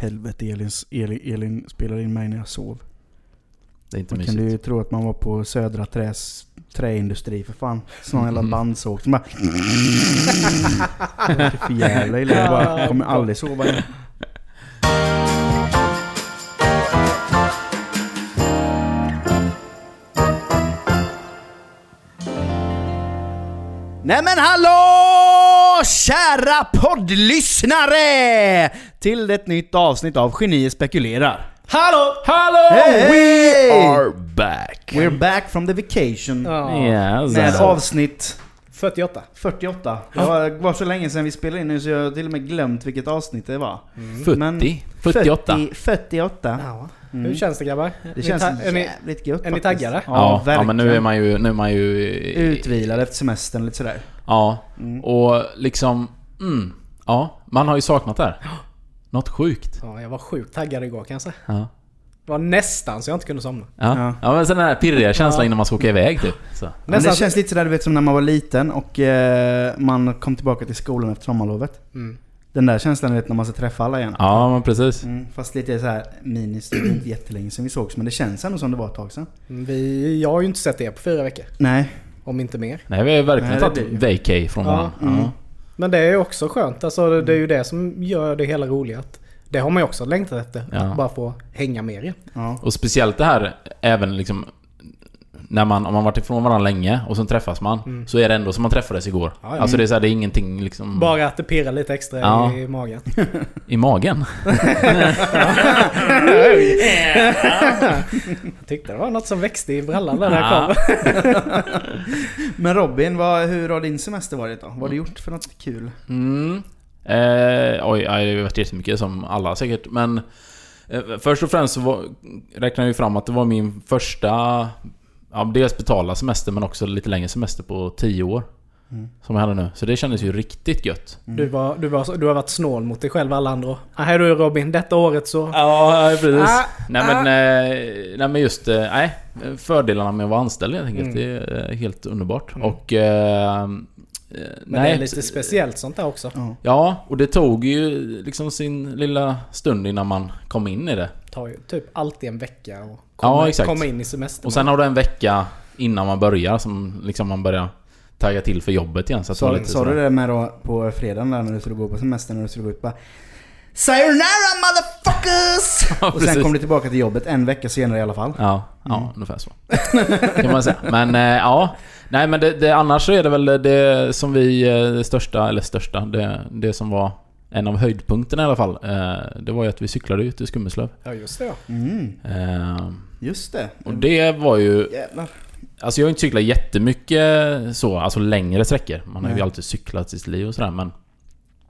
Helvete, Elin, Elin, Elin spelade in mig när jag sov. Det är inte Man mysigt. kunde ju tro att man var på Södra Träs träindustri för fan. Sån jävla bandsåg som bara... För jävla illa. Jag bara, kommer aldrig sova igen. Nej men hallå! Kära poddlyssnare! Till ett nytt avsnitt av Genier spekulerar. Hallå! Hallå! Hey! We are back! We're back from the vacation. Ja, Yes. Med avsnitt 48. 48. Det var, var så länge sedan vi spelade in nu så jag har till och med glömt vilket avsnitt det var. 40? Men 48? 40, 48. Ja. Mm. Hur känns det grabbar? Det känns är ni, jävligt gött är ni taggade? Ja, Ja, ja, verkligen. men nu är man ju... Nu är man ju Utvilad efter semestern lite sådär. Ja, Mm. och liksom... Mm, ja, man har ju saknat det här. Något sjukt. Ja, jag var sjukt taggad igår kan jag säga. Ja. Det var nästan så jag inte kunde somna. Ja, Ja. ja. men sen den här pirriga känslan innan man ska åka iväg typ. Så. Men det känns lite sådär du vet som när man var liten och eh, man kom tillbaka till skolan efter sommarlovet. Mm. Den där känslan du vet när man ska träffa alla igen. Ja, men precis. Mm, fast lite så här minis, det är inte jättelänge sedan vi sågs men det känns ändå som det var ett tag sedan. Vi, jag har ju inte sett er på fyra veckor. Nej. Om inte mer. Nej, vi har verkligen Nej, tagit vacay från Ja, varandra. mm. Ja. Men det är ju också skönt. Alltså, det, det är ju det som gör det hela roligt. Det har man ju också längtat efter. Ja. Att bara få hänga med er. Ja. Och speciellt det här, även liksom... När man, om man varit ifrån varandra länge och sen träffas man, så är det ändå som man träffades igår. Ja. Alltså det är så här, det är ingenting liksom... Bara att det pirrar lite extra Ja. i magen. I magen. Jag tyckte det var något som växte i brallan när jag Ja. kom. Men Robin, vad, hur har din semester varit då? Vad har du gjort för något kul? Mm. Eh, oj, ja, det har varit jättemycket som alla säkert. Men eh, först och främst så var, räknar jag fram att det var min första... Ja, dels betala semester men också lite längre semester på 10 år. Mm. Som jag hade nu. Så det kändes ju riktigt gött. Du, var, du, var, du har varit snål mot dig själv och alla andra. Ah, här du Robin, detta året så... Ja, precis. Ah, nej, men, eh, nej men just... Eh, nej, fördelarna med att vara anställd helt enkelt. Mm. Det är eh, helt underbart. Och... Eh, eh, Men det är lite speciellt sånt där också. Ja. Ja, och det tog ju liksom sin lilla stund innan man kom in i det. Det tar ju typ alltid en vecka att Ja, komma, exakt. komma in i semestern. Och sen har du en vecka innan man börjar som liksom man börjar tagga till för jobbet igen. Så Sa, du det med då på fredagen där när du skulle gå på semester, när du skulle gå ut bara Sayonara motherfuckers! Ja, och sen kom du tillbaka till jobbet en vecka senare i alla fall. Ja, ja Mm. ungefär så. kan man säga. Men eh, ja. Nej men det, det, annars så är det väl det som vi, eh, det största, eller största, det, det som var en av höjdpunkterna i alla fall. Eh, det var ju att vi cyklade ut till Skummeslöv. Ja, just det ja. Mm, Eh, just det. och det var ju Jävlar. Alltså jag har inte cyklat jättemycket så, alltså längre sträckor. Man har ju Nej. alltid cyklat i sitt liv och sådär men...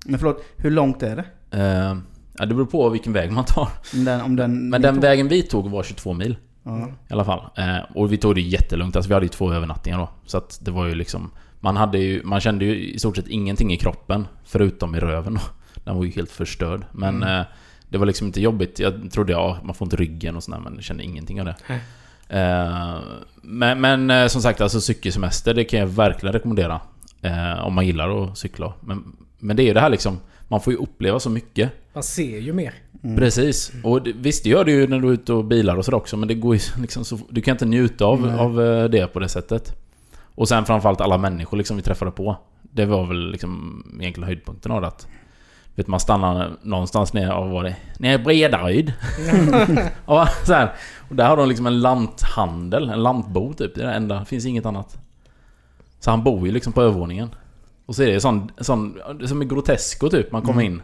Men förlåt, hur långt är det? Eh, ja, det beror på vilken väg man tar. Den, om den, Men den vägen vi tog var 22 mil Ja. i alla fall. Eh, och vi tog det jättelugnt, alltså vi hade ju två övernattningar då. Så att det var ju liksom... Man hade ju, man kände ju i stort sett ingenting i kroppen, förutom i röven då. Den var ju helt förstörd. Men eh, det var liksom inte jobbigt. Jag trodde, ja, man får inte ryggen och sådär, men jag kände ingenting av det. Nej. Eh, men, men eh, som sagt, alltså cykelsemester, det kan jag verkligen rekommendera. Eh, om man gillar att cykla. Men, men det är ju det här liksom, man får ju uppleva så mycket. Man ser ju mer. Precis. Och det, visst, det gör det ju när du är ute och bilar och sådär också, men det går ju liksom så... Du kan inte njuta av, Nej. av eh, det på det sättet. Och sen framförallt alla människor liksom vi träffade på. Det var väl liksom egentligen höjdpunkten av det. Att, vet man stannar någonstans nere, och var det? Nere i Bredaryd. och, så här, och där har de liksom en lanthandel, en lantbo typ. Det är det enda, finns inget annat. Så han bor ju liksom på övervåningen. Och så är det sån, sån som är grotesko typ, man kommer in.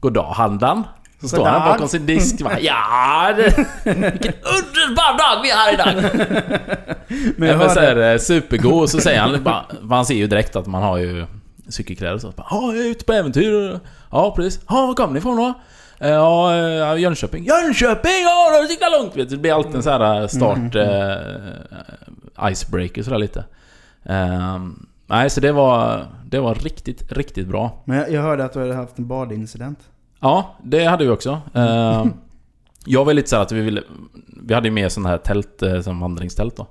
Goddag handlaren. Så står han bakom sin disk va? Ja, det, vilken underbar dag vi har idag! Men jag hörde, är supergod och så säger han bara, han ser ju direkt att man har ju cykelkläder och så. Ja, jag är ute på äventyr. Ja, precis. Ja, var kommer ni ifrån då? "Eh, Ja, eh, Jönköping. Jönköping! Ja, då har du cyklat långt! Vet du. Det blir alltid en sån här start... Eh, icebreaker sådär lite. Ehm, nej, så det var... Det var riktigt, riktigt bra. men jag, jag hörde att du hade haft en badincident. Ja, det hade vi också. Ehm, jag var lite så att vi ville... Vi hade ju med sån här tält, eh, som vandringstält då.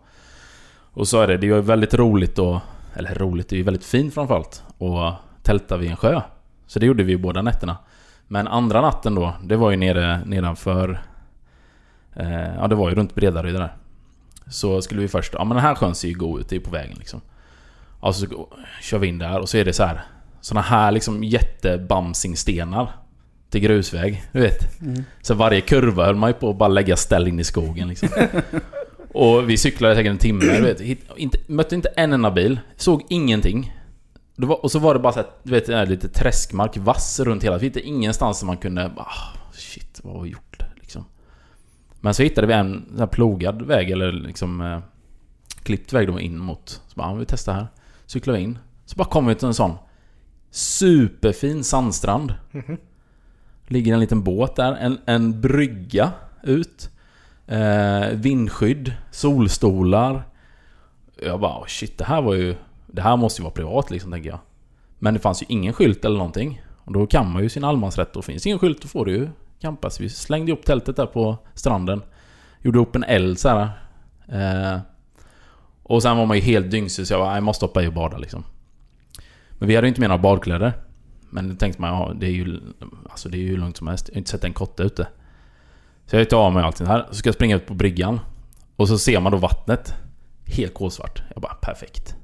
Och så är det, det är ju väldigt roligt och... Eller roligt, det är ju väldigt fint framförallt. Och tälta vid en sjö. Så det gjorde vi ju båda nätterna. Men andra natten då, det var ju nere nedanför... Eh, ja, det var ju runt Bredaryd där. Så skulle vi först... Ja men den här sjön ser ju god ut, det är på vägen liksom. Och så kör vi in där och så är det så här Såna här liksom jättebamsingstenar Till grusväg, du vet. Mm. Så varje kurva höll man ju på att bara lägga ställ in i skogen liksom. Och vi cyklade säkert en timme, du vet. Hitt, inte, mötte inte en enda bil. Såg ingenting. Var, och så var det bara så här, du vet, här lite träskmark, vass runt hela. Vi hittade ingenstans som man kunde... Ah, shit, vad har vi gjort? Liksom. Men så hittade vi en här plogad väg, eller liksom... Eh, klippt väg då in mot... Så bara, ja, vi testar här. Cyklade vi in. Så bara kom vi till en sån superfin sandstrand. Ligger en liten båt där, en, en brygga ut. Eh, vindskydd, solstolar. Jag bara oh shit, det här var ju... Det här måste ju vara privat liksom, tänker jag. Men det fanns ju ingen skylt eller någonting. Och då kan man ju sin allemansrätt. Och finns ingen skylt då får du ju campa. Så vi slängde upp tältet där på stranden. Gjorde upp en eld så här. Eh, och sen var man ju helt dyngsig så jag bara, jag måste hoppa i och bada liksom. Men vi hade ju inte med några badkläder. Men då tänkte man, ja det är ju... Alltså det är ju hur lugnt som helst. Jag har inte sett en kotte ute. Så jag tar av mig allting här. Så ska jag springa ut på bryggan. Och så ser man då vattnet. Helt kolsvart. Jag bara, perfekt.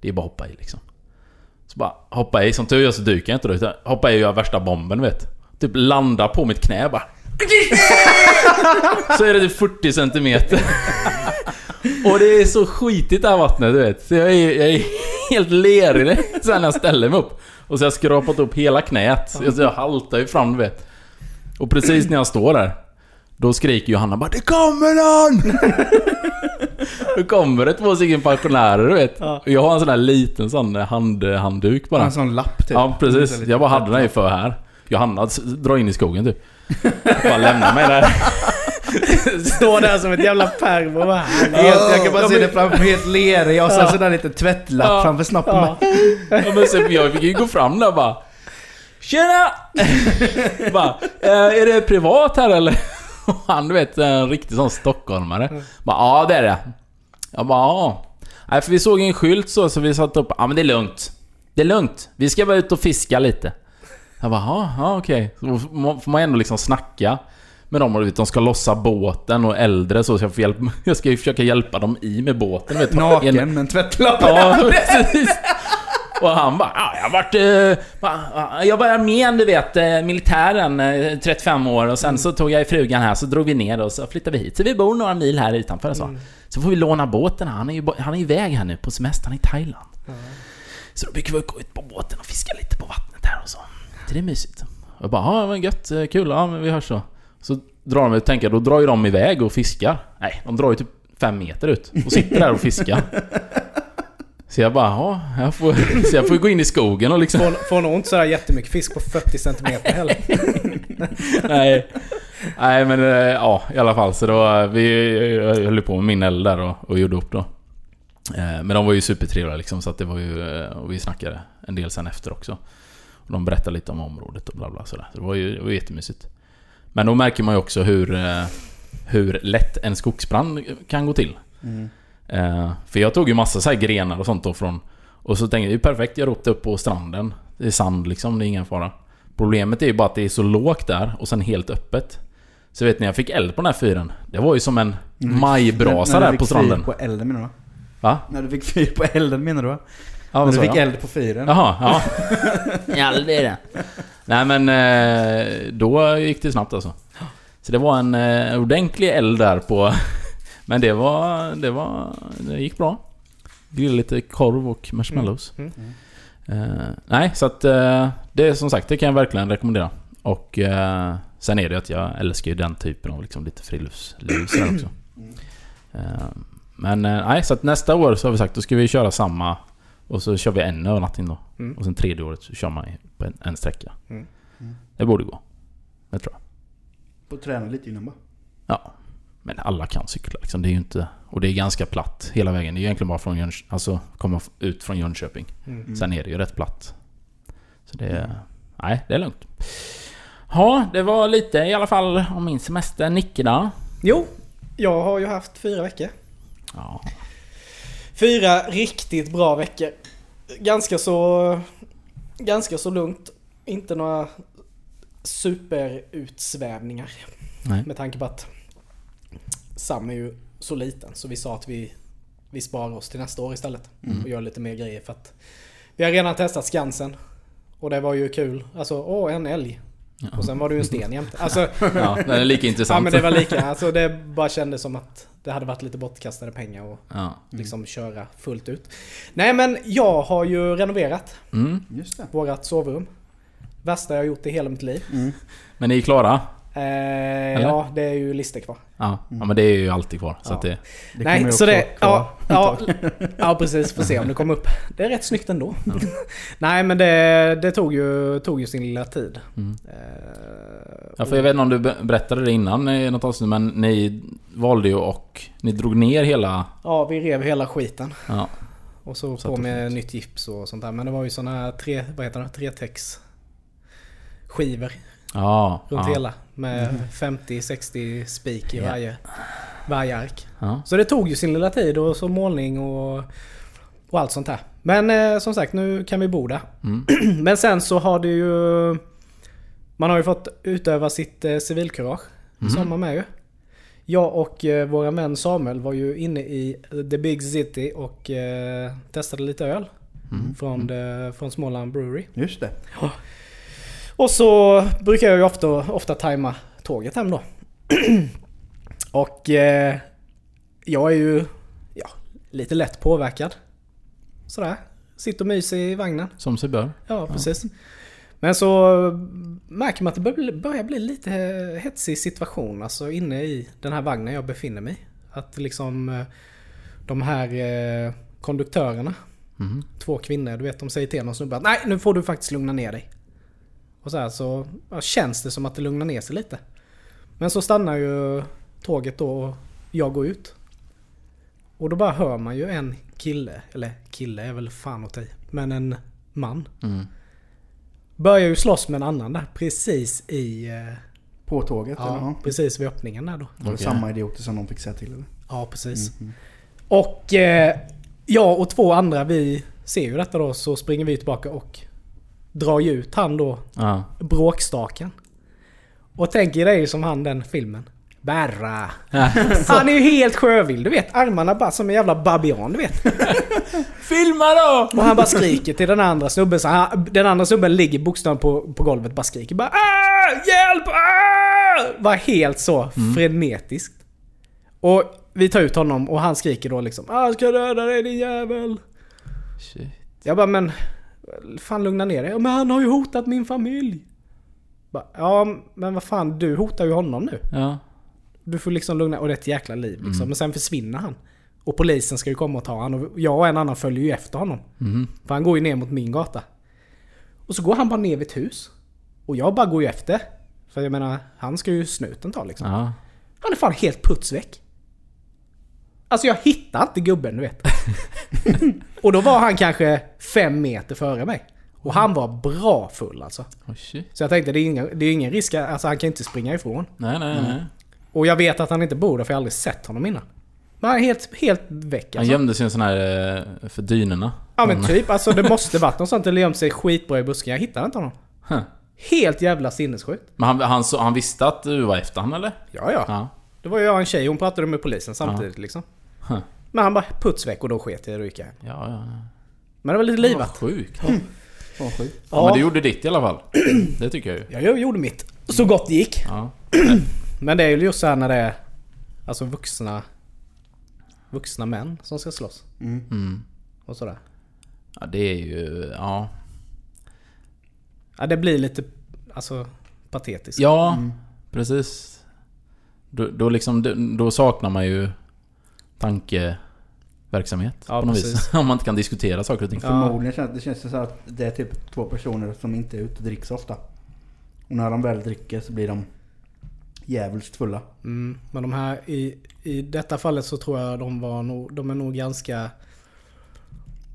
Det är bara att hoppa i liksom. Så bara hoppa i. Som tur är så dyker jag inte då. Utan hoppa i och gör värsta bomben vet. Typ landa på mitt knä bara. Så är det typ 40 centimeter. Och det är så skitigt det här vattnet du vet. Så jag är, jag är helt lerig sen när jag ställer mig upp. Och så har jag skrapat upp hela knät. Så jag, haltar ju fram du vet. Och precis när jag står där. Då skriker Johanna bara 'Det kommer någon!' Då kommer det två stycken pensionärer du vet. Ja. Jag har en sån där liten sån hand, handduk bara. En sån lapp typ. Ja precis. Jag bara hade den ju för här. Johanna drar in i skogen typ. Bara lämna mig där. Står där som ett jävla pervo Helt, jag kan bara Ja, se men- det framför mig helt lerig och sen Ja. sådär lite tvättlapp Ja. framför snoppen. Ja. Ja, men så jag fick ju gå fram där bara Tjena! bara, eh, är det privat här eller? Och han du vet, en riktig sån stockholmare. Bara, ja det är det. Jag bara, ja. Nej för vi såg en skylt så, så vi satte upp, ja men det är lugnt. Det är lugnt. Vi ska bara ut och fiska lite. Jag bara, ja, okej. Så får man- ändå liksom snacka med dem och vet, de ska lossa båten och äldre så, så jag, får hjälp, jag ska ju försöka hjälpa dem i med båten. Vet, du. En- Naken med en tvättlapp. Ja, precis. Och han bara, ja, jag har varit... eh, Jag var med, du vet, eh, militären, eh, 35 år och sen så tog jag frugan här, så drog vi ner och så flyttade vi hit. Så vi bor några mil här utanför så. Så får vi låna båten här. Han är ju han är iväg här nu på semester, han är i Thailand. Så då brukar vi gå ut på båten och fiska lite på vattnet här och så. Så det mysigt. Jag bara, ja men gött, eh, kul, ja men vi hörs så. Så drar de tänker då drar ju de iväg och fiskar. Nej, de drar ju typ fem meter ut och sitter där och fiskar. Så jag bara, ja, jag får, så jag får gå in i skogen och liksom... Får, får nog inte sådär jättemycket fisk på 40 cm heller. Nej. Nej men eh, ja, i alla fall. Så då, vi jag höll på med min eld där och, och gjorde upp då. Eh, Men de var ju supertrevliga liksom, så att det var ju... eh, Och vi snackade en del sen efter också. Och de berättade lite om området och bla bla sådär. Så det var ju det var jättemysigt. Men då märker man ju också hur... eh, Hur lätt en skogsbrand kan gå till. Mm. Eh, för jag tog ju massa så här grenar och sånt då från... Och så tänkte jag, det är perfekt, jag ropade upp på stranden. Det är sand liksom, det är ingen fara. Problemet är ju bara att det är så lågt där och sen helt öppet. Så vet ni, jag fick eld på den här fyren. Det var ju som en majbrasa När- när där du på fick stranden. Fyr på elden menar du va? När du fick fyr på elden menar du? Ja, vad du fick jag? eld på fyren. Jaha, ja. ja, det är det. Nej men, eh, då gick det snabbt alltså. Så det var en eh, ordentlig eld där på... Men det var... Det var... Det gick bra. Grillade lite korv och marshmallows. Mm. Eh, nej, så att eh, det är som sagt, det kan jag verkligen rekommendera. Och eh, sen är det att jag älskar ju den typen av liksom lite friluftsliv också. Eh, men nej, så att nästa år så har vi sagt då ska vi köra samma och så kör vi en övernattning då. Mm. Och sen tredje året så kör man på en, en sträcka. Mm. Det borde gå. Det tror jag. Får träna lite innan bara. Ja. Men alla kan cykla liksom. Det är ju inte... Och det är ganska platt hela vägen. Det är ju egentligen bara från Jönköping. Alltså komma ut från Jönköping. Mm. Sen är det ju rätt platt. Så det är... Nej, det är lugnt. Ja, det var lite i alla fall om min semester. Nicke då? Jo, jag har ju haft fyra veckor. Ja. Fyra riktigt bra veckor. Ganska så... Ganska så lugnt. Inte några superutsvävningar. Nej. Med tanke på att Sam är ju så liten så vi sa att vi, vi sparar oss till nästa år istället. Och gör lite mer grejer för att vi har redan testat Skansen. Och det var ju kul. Alltså, åh en älg. Och sen var det ju en sten jämte. Alltså, Ja, den är lika ja intressant. men det var lika. Alltså det bara kändes som att det hade varit lite bortkastade pengar och Ja. liksom köra fullt ut. Nej men jag har ju renoverat Mm. Just det. vårat sovrum. Värsta jag har gjort i hela mitt liv. Men ni är klara? Eh, ja, det är ju listor kvar. Ja. ja, men det är ju alltid kvar. Så Ja. att det... Det Nej, så det... Ja, ja, ja, precis. Får se om det kommer upp. Det är rätt snyggt ändå. Nej, men det, det tog, ju, tog ju sin lilla tid. Mm. Eh, Ja, för jag vet inte om du be- berättade det innan i något avsnitt, men ni valde ju och ni drog ner hela... Ja, vi rev hela skiten. Ja. Och så Så på med nytt gips och sånt där. Men det var ju såna här tre, vad heter det? Tretex skivor Ja. runt ja. hela. Med 50-60 spik i Ja. varje, varje ark. Ja. Så det tog ju sin lilla tid och så målning och, och allt sånt här. Men eh, som sagt, nu kan vi bo där. Mm. Men sen så har det ju... Man har ju fått utöva sitt eh, civilkurage Mm. sommar med ju. Jag och eh, våra vän Samuel var ju inne i The Big City och eh, testade lite öl. Mm. Från, det, från Småland Brewery. Just det. Och så brukar jag ju ofta, ofta tajma tåget hem då. och eh, jag är ju ja, lite lätt påverkad. Sådär. Sitter och myser i vagnen. Som sig bör. Ja, precis. Men så märker man att det börjar- bli lite hetsig situation alltså inne i den här vagnen jag befinner mig. Att liksom eh, de här eh, konduktörerna, Mm. två kvinnor, du vet de säger till någon snubbe att nej nu får du faktiskt lugna ner dig. Och så här så ja, känns det som att det lugnar ner sig lite. Men så stannar ju tåget då och jag går ut. Och då bara hör man ju en kille, eller kille är väl fan åt dig, men en man. Mm. Börjar ju slåss med en annan där precis i... eh, På tåget eller? Ja, Ja. precis vid öppningen där då. Var det Okej. samma idioter som de fick säga till eller? Ja, precis. Och eh, jag och två andra vi ser ju detta då så springer vi tillbaka och drar ju ut han då, Ja. bråkstaken. Och tänker dig som han den filmen. Berra. Han är ju helt sjövild, du vet. Armarna bara som en jävla babian, du vet. Filma då! Och han bara skriker till den andra snubben. Så han, den andra snubben ligger bokstavligen på, på golvet bara skriker. Bara ah, Hjälp! Ah! Var helt så frenetiskt. Och vi tar ut honom och han skriker då liksom ah, Jag ska döda dig din jävel. Shit. Jag bara men... Fan lugna ner dig. Men han har ju hotat min familj. Bara, ja men vad fan du hotar ju honom nu. Ja. Du får liksom lugna Och det är ett jäkla liv liksom. Men sen försvinner han. Och polisen ska ju komma och ta honom. Och jag och en annan följer ju efter honom. Mhm. För han går ju ner mot min gata. Och så går han bara ner vid ett hus. Och jag bara går ju efter. För jag menar, han ska ju snuten ta liksom. Ja. Han är fan helt putsväck. Alltså jag hittar inte gubben du vet. och då var han kanske fem meter före mig. Och han var bra full alltså. Oh. Så jag tänkte det är ingen, det är ingen risk, alltså han kan inte springa ifrån. Nej, nej, nej. Och jag vet att han inte bor där för jag har aldrig sett honom innan. Men han är helt, helt väck Han alltså. gömde sig i en sån här... eh, För dynorna. Ja men typ, alltså det måste varit något sånt eller gömt sig skitbra i busken. Jag hittade inte honom. Huh. Helt jävla sinnessjukt. Men han, han, så- han visste att du var efter han eller? Ja ja. Ja. Det var ju jag och en tjej, hon pratade med polisen samtidigt liksom. Huh. Men han bara putsväck och då sket jag i hem. Ja, ja. ja. Men det var lite livat. sjukt. Vad sjukt. Ja, men du gjorde ditt i alla fall. Det tycker jag ju. Jag gjorde mitt. Så gott det gick. Ja. Men det är ju just så här när det är alltså vuxna vuxna män som ska slåss. Mm. Och sådär. Ja, det är ju... Ja. Ja, det blir lite alltså patetiskt. Ja, precis. Då, då liksom... Då saknar man ju tankeverksamhet Ja, på något precis. vis. Om man inte kan diskutera saker och ting. Ja. Förmodligen känns det känns så att det är typ två personer som inte är ute och dricker så ofta. Och när de väl dricker så blir de djävulskt fulla. Mm, men de här i, i detta fallet så tror jag de var nog, de är nog ganska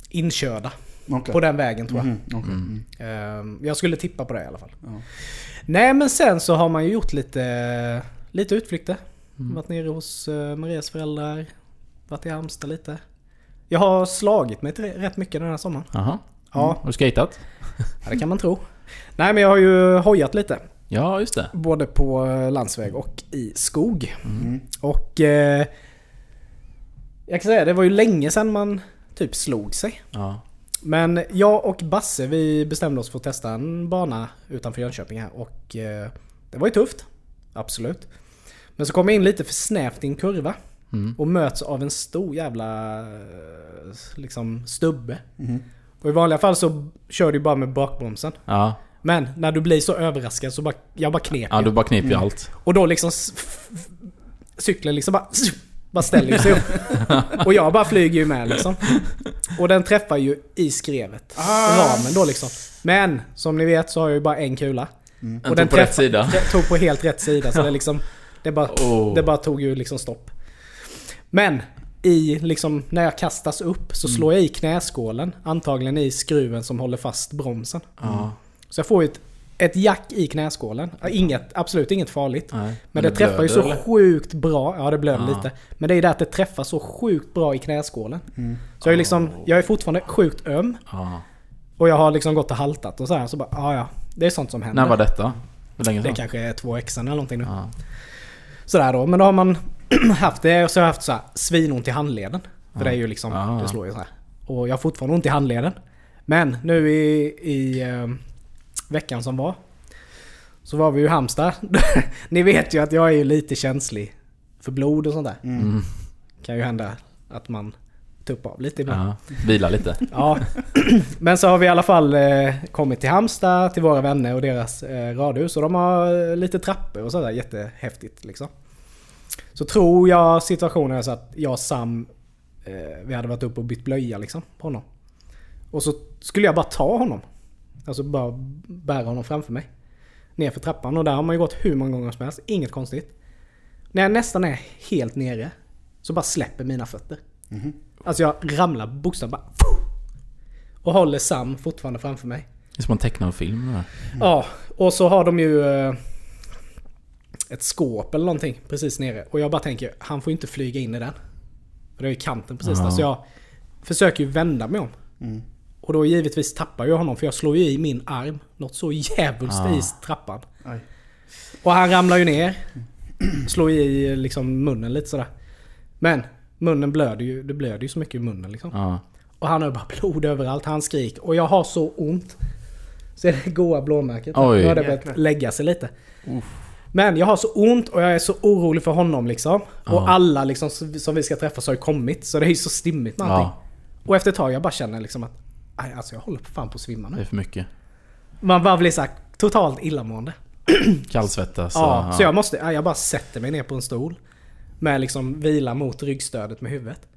inkörda Okej. på den vägen tror jag. Mhm, okej. Mm. Mm. Ehm, Jag skulle tippa på det i alla fall. Ja. Nej men sen så har man ju gjort lite, lite utflykter. Mm. Varit nere hos uh, Marias föräldrar. Varit i Halmstad lite. Jag har slagit mig rätt mycket den här sommaren. Jaha. Ja, Har du skatat? ja, det kan man tro. Nej men jag har ju hojat lite. Ja, just det. Både på eh, landsväg och i skog. Mm. Och... Eh, jag kan säga, det var ju länge sedan man typ slog sig. Ja. Men jag och Basse vi bestämde oss för att testa en bana utanför Jönköping här och eh, det var ju tufft. Absolut. Men så kom jag in lite för snävt i en kurva Mm. och möts av en stor jävla eh, liksom stubbe. Mhm. Och i vanliga fall så kör du bara med bakbromsen. Ja. Men när du blir så överraskad så bara, jag bara knep ja, du bara kniper ju allt. Och då liksom cykeln liksom bara, bara ställer sig upp. Och jag bara flyger ju med liksom. Och den träffar ju i skrevet. Ramen då liksom. Men som ni vet så har jag ju bara en kula. Den Och den tog på rätt träffar- sida. Jag tog på helt rätt sida så det liksom... Det bara, Oh. det bara tog ju liksom stopp. Men i liksom när jag kastas upp så slår jag i knäskålen. Antagligen i skruven som håller fast bromsen. Ja. Så jag får ju ett, ett jack i knäskålen. Inget, absolut inget farligt. Nej. Men, det, träffar ju så eller? sjukt bra. Ja, det blöder Ja. lite. Men det är ju det att det träffar så sjukt bra i knäskålen. Mm. Så jag är liksom, jag är fortfarande sjukt öm. Ja. Och jag har liksom gått och haltat och så här. Så bara, ja ja. Det är sånt som händer. När var detta? Hur länge Det sedan? kanske är två exen eller någonting nu. Ja. Sådär då. Men då har man haft det och så har jag haft så här svinont i handleden. För Ja. det är ju liksom, Ja, det slår ju så här. Och jag har fortfarande ont i handleden. Men nu i, i eh, veckan som var. Så var vi ju i Halmstad. Ni vet ju att jag är ju lite känslig för blod och sånt där. Mm. Kan ju hända att man tuppar av lite ibland. Ja. Vila lite. Ja. Men så har vi i alla fall eh, kommit till Halmstad, till våra vänner och deras eh, radhus. Och de har eh, lite trappor och sådär. Jättehäftigt liksom. Så tror jag situationen är så att jag och Sam, eh, vi hade varit uppe och bytt blöja liksom på honom. Och så skulle jag bara ta honom. Alltså bara bära honom framför mig. Ner för trappan och där har man ju gått hur många gånger som helst. Inget konstigt. När jag nästan är helt nere så bara släpper mina fötter. Mhm. Alltså jag ramlar bokstavligt bara... Och håller Sam fortfarande framför mig. Det är som en tecknad film. Ja, och så har de ju eh, ett skåp eller någonting precis nere. Och jag bara tänker, han får ju inte flyga in i den. För det är ju kanten precis Ja. där. Så jag försöker ju vända mig om. Mm. Och då givetvis tappar jag honom för jag slår ju i min arm. Något så djävulskt Ah. i trappan. Aj. Och han ramlar ju ner. Slår i liksom munnen lite sådär. Men munnen blöder ju. Det blöder ju så mycket i munnen liksom. Ja. Och han har bara blod överallt. Han skriker. Och jag har så ont. Så är det goa blåmärket. Oj. Nu har det börjat lägga sig lite. Men jag har så ont och jag är så orolig för honom liksom. Ja. Och alla liksom som vi ska träffas har ju kommit. Så det är ju så stimmigt med allting. ja. Och efter ett tag jag bara känner liksom att... Aj, alltså jag håller på fan på att svimma Det nu. är för mycket. Man bara blir så här totalt illamående. Kallsvettas. Ja, och- så jag måste... Jag bara sätter mig ner på en stol. Med liksom vila mot ryggstödet med huvudet.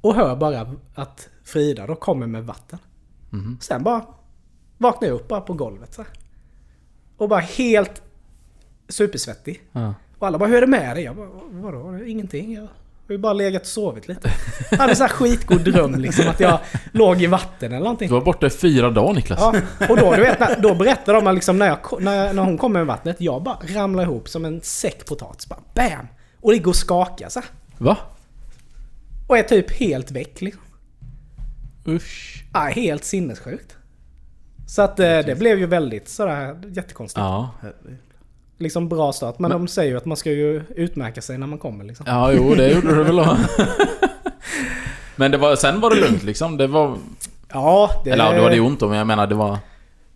Och hör bara att Frida då kommer med vatten. Mhm. Sen bara vaknar jag upp bara på golvet så här. Och bara helt supersvettig. Ja. Och alla bara hur är det med dig? Jag bara vadå? Ingenting. Jag har ju bara legat och sovit lite. Jag hade en sån här skitgod dröm liksom att jag låg i vatten eller någonting. Du var borta i fyra dagar Niklas. Ja, och då, du vet, då berättar de liksom när, jag, när, när hon kommer med vattnet, jag bara ramlar ihop som en säck potatis. Bara BAM! Och det går och skakar så. Va? Och är typ helt väck liksom. Usch. Ja, helt sinnessjukt. Så att eh, det blev ju väldigt sådär jättekonstigt. Ja. Liksom bra start. Men, de säger ju att man ska ju utmärka sig när man kommer liksom. Ja, jo det gjorde du väl då. Men det var, sen var det lugnt liksom. Det var... Ja, det, Eller ja, det var det ont då, men jag menar det var...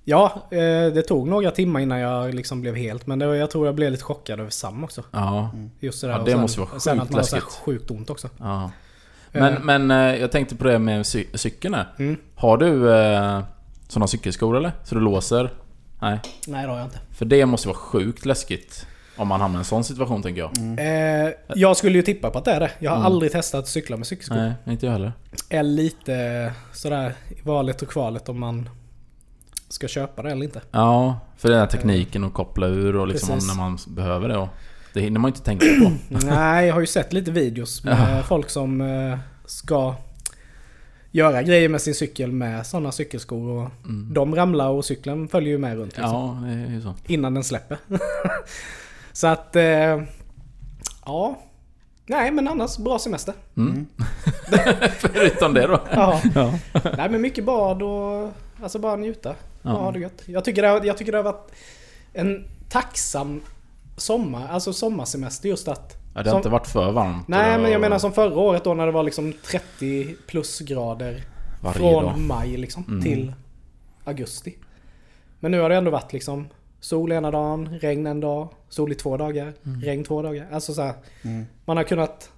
Ja, eh, det tog några timmar innan jag liksom blev helt. Men det, var- jag tror jag blev lite chockad över Sam också. Ja. Just det där. Ja, det sen, måste vara Sen att sjukt man har så läskigt. sjukt ont också. ja. Men, Eh, men eh, jag tänkte på det med cy- cykeln här. Mm. Har du eh, såna cykelskor eller? Så du låser? Nej. Nej, det har jag inte. För det måste vara sjukt läskigt. Om man hamnar i en sån situation tänker jag. Eh, jag skulle ju tippa på att det är det. Jag har Mm. aldrig testat att cykla med cykelskor. Nej, inte jag heller. Är lite sådär i valet och kvalet om man ska köpa det eller inte. Ja, för den här tekniken att koppla ur och liksom Precis. när man behöver det. Och det hinner man ju inte tänka på. Nej, jag har ju sett lite videos med Ja. folk som eh, ska göra grejer med sin cykel med sådana cykelskor. Och Mm. De ramlar och cykeln följer ju med runt liksom, Ja, det är så. innan den släpper. Så att... Eh, ja. Nej men annars bra semester. Mm. Förutom det då. Ja. Ja. Nej men mycket bad och alltså bara njuta. Ja. Ja. ha det gött. Jag tycker det, har, jag tycker det har varit en tacksam sommar, alltså sommarsemester just att... Ja, det har som- inte varit för varmt. Nej och- men jag menar som förra året då när det var liksom 30 plusgrader Varje från dag. maj liksom Mm. till augusti. Men nu har det ändå varit liksom sol ena dagen, regn en dag, sol i två dagar, Mm. regn två dagar. Alltså så här, Mm. man har kunnat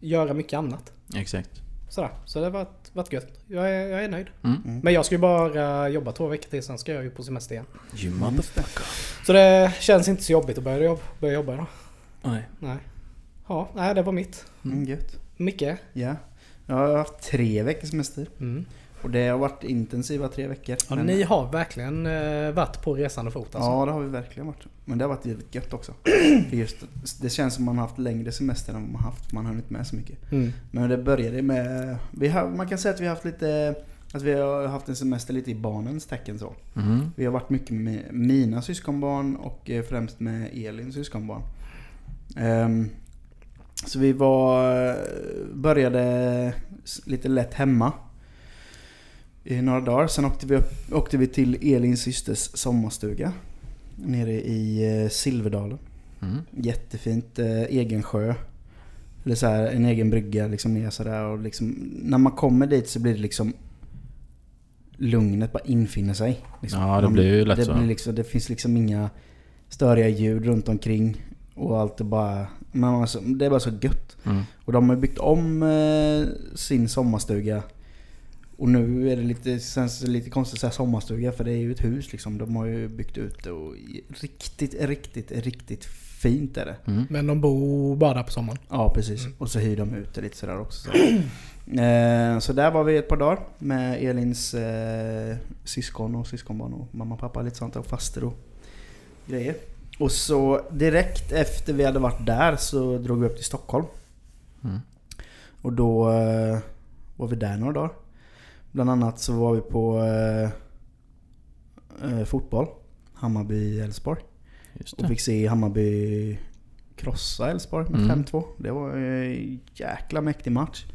göra mycket annat. Exakt. Sådär. Så det har varit, varit gött. Jag är, jag är nöjd. Mm. Men jag ska ju bara jobba två veckor till, sen ska jag ju på semester igen. You motherfucker. Så det känns inte så jobbigt att börja jobba, börja jobba idag. Nej. Nej. Ja, nej det var mitt. Mm, gött. Micke? Ja. Jag har haft tre veckors semester. Mm. Och det har varit intensiva tre veckor. Ja, men- ni har verkligen eh, varit på resande fot alltså. Ja det har vi verkligen varit. Men det har varit jävligt gött också. För just, det känns som man har haft längre semester än vad man har haft. Man har hunnit med så mycket. Mm. Men det började med... Vi har, man kan säga att vi har haft lite... Att vi har haft en semester lite i barnens tecken så. Mm. Vi har varit mycket med mina syskonbarn och eh, främst med Elins syskonbarn. Ehm, så vi var... Började lite lätt hemma. I några dagar. Sen åkte vi, upp, åkte vi till Elins systers sommarstuga. Nere i eh, Silverdalen. Mm. Jättefint. Eh, egen sjö. Eller så här, en egen brygga liksom ner sådär. Och liksom, när man kommer dit så blir det liksom lugnet bara infinner sig. Liksom. Ja, det blir ju lätt det så. Blir liksom, det finns liksom inga störiga ljud runt omkring. Och allt är bara... Men alltså, det är bara så gött. Mm. Och de har byggt om eh, sin sommarstuga. Och nu är det lite, känns det lite konstigt att säga sommarstuga för det är ju ett hus liksom. De har ju byggt ut det och riktigt, riktigt, riktigt fint är det. Mm. Men de bor bara på sommaren. Ja precis. Och så hyr de ut det lite sådär också. Så, eh, så där var vi ett par dagar med Elins eh, syskon och syskonbarn och mamma och pappa lite sånt och faster och grejer. Och så direkt efter vi hade varit där så drog vi upp till Stockholm. Mm. Och då eh, var vi där några dagar. Bland annat så var vi på eh, eh, fotboll. Hammarby-Elfsborg. Och fick se Hammarby krossa Elfsborg med Mm. 5-2. Det var en jäkla mäktig match.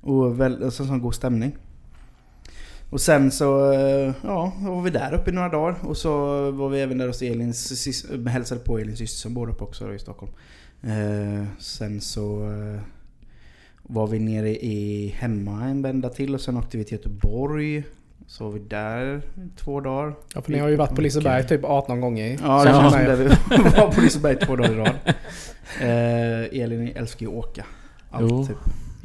Och väl, och så sån god stämning. Och sen så eh, ja, var vi där uppe i några dagar. Och så var vi även där hos Elins, hälsade på Elins syster som bor uppe också i Stockholm. Eh, sen så eh, var vi nere i hemma en vända till och sen åkte vi till Göteborg. Så var vi där två dagar. Ja, för ni har ju varit på Liseberg typ 18 gånger. Ja, det jag som det. Vi var på Liseberg två dagar i rad. Eh, Elin älskar ju att åka. Allt, Jo. typ.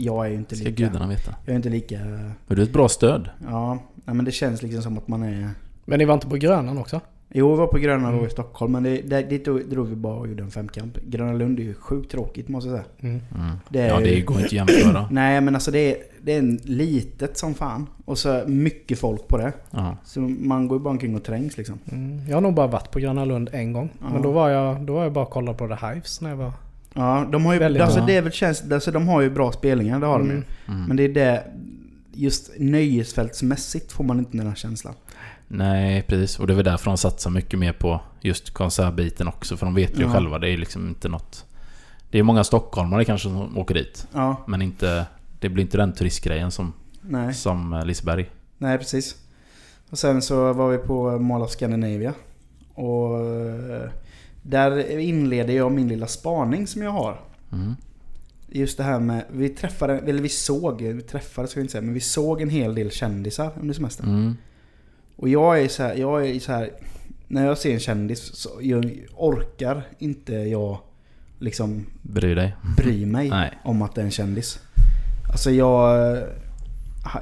Jag är ju inte Ska lika... gudarna veta. Jag är inte lika... Men du är ett bra stöd. Ja, nej, men det känns liksom som att man är... Men ni var inte på Grönan också? Jo, vi var på Gröna Mm. då i Stockholm men det, där, dit drog vi bara och gjorde en femkamp. Gröna Lund är ju sjukt tråkigt måste jag säga. Mm. Mm. Det är Ja, det ju- går inte att jämföra. Nej men alltså det är, det är en litet som fan. Och så mycket folk på det. Ja. Så man går ju bara omkring och trängs liksom. Mm. Jag har nog bara varit på Gröna Lund en gång. Ja. Men då var, jag, då var jag bara och kollade på The Hives när jag var... Ja, de har ju... Väldigt alltså bra. det är väl känns, alltså de har ju bra spelningar, det har de ju. Mm. Mm. Men det är det... Just nöjesfältsmässigt får man inte den här känslan. Nej, precis. Och det är väl därför de satsar mycket mer på just konsertbiten också. För de vet ju Ja. själva, det är liksom inte något... Det är många stockholmare kanske som åker dit. Ja, Men inte... Det blir inte den turistgrejen som, nej. som eh, Liseberg. Nej, precis. Och sen så var vi på Mall of Scandinavia. Och eh, där inleder jag min lilla spaning som jag har. Mm. Just det här med, vi träffade, eller vi såg, vi träffade ska vi inte säga, men vi såg en hel del kändisar under semestern. Mm. Och jag är så här, jag är så här, när jag ser en kändis så jag orkar inte jag liksom Bry dig. bry mig om att det är en kändis. Alltså jag...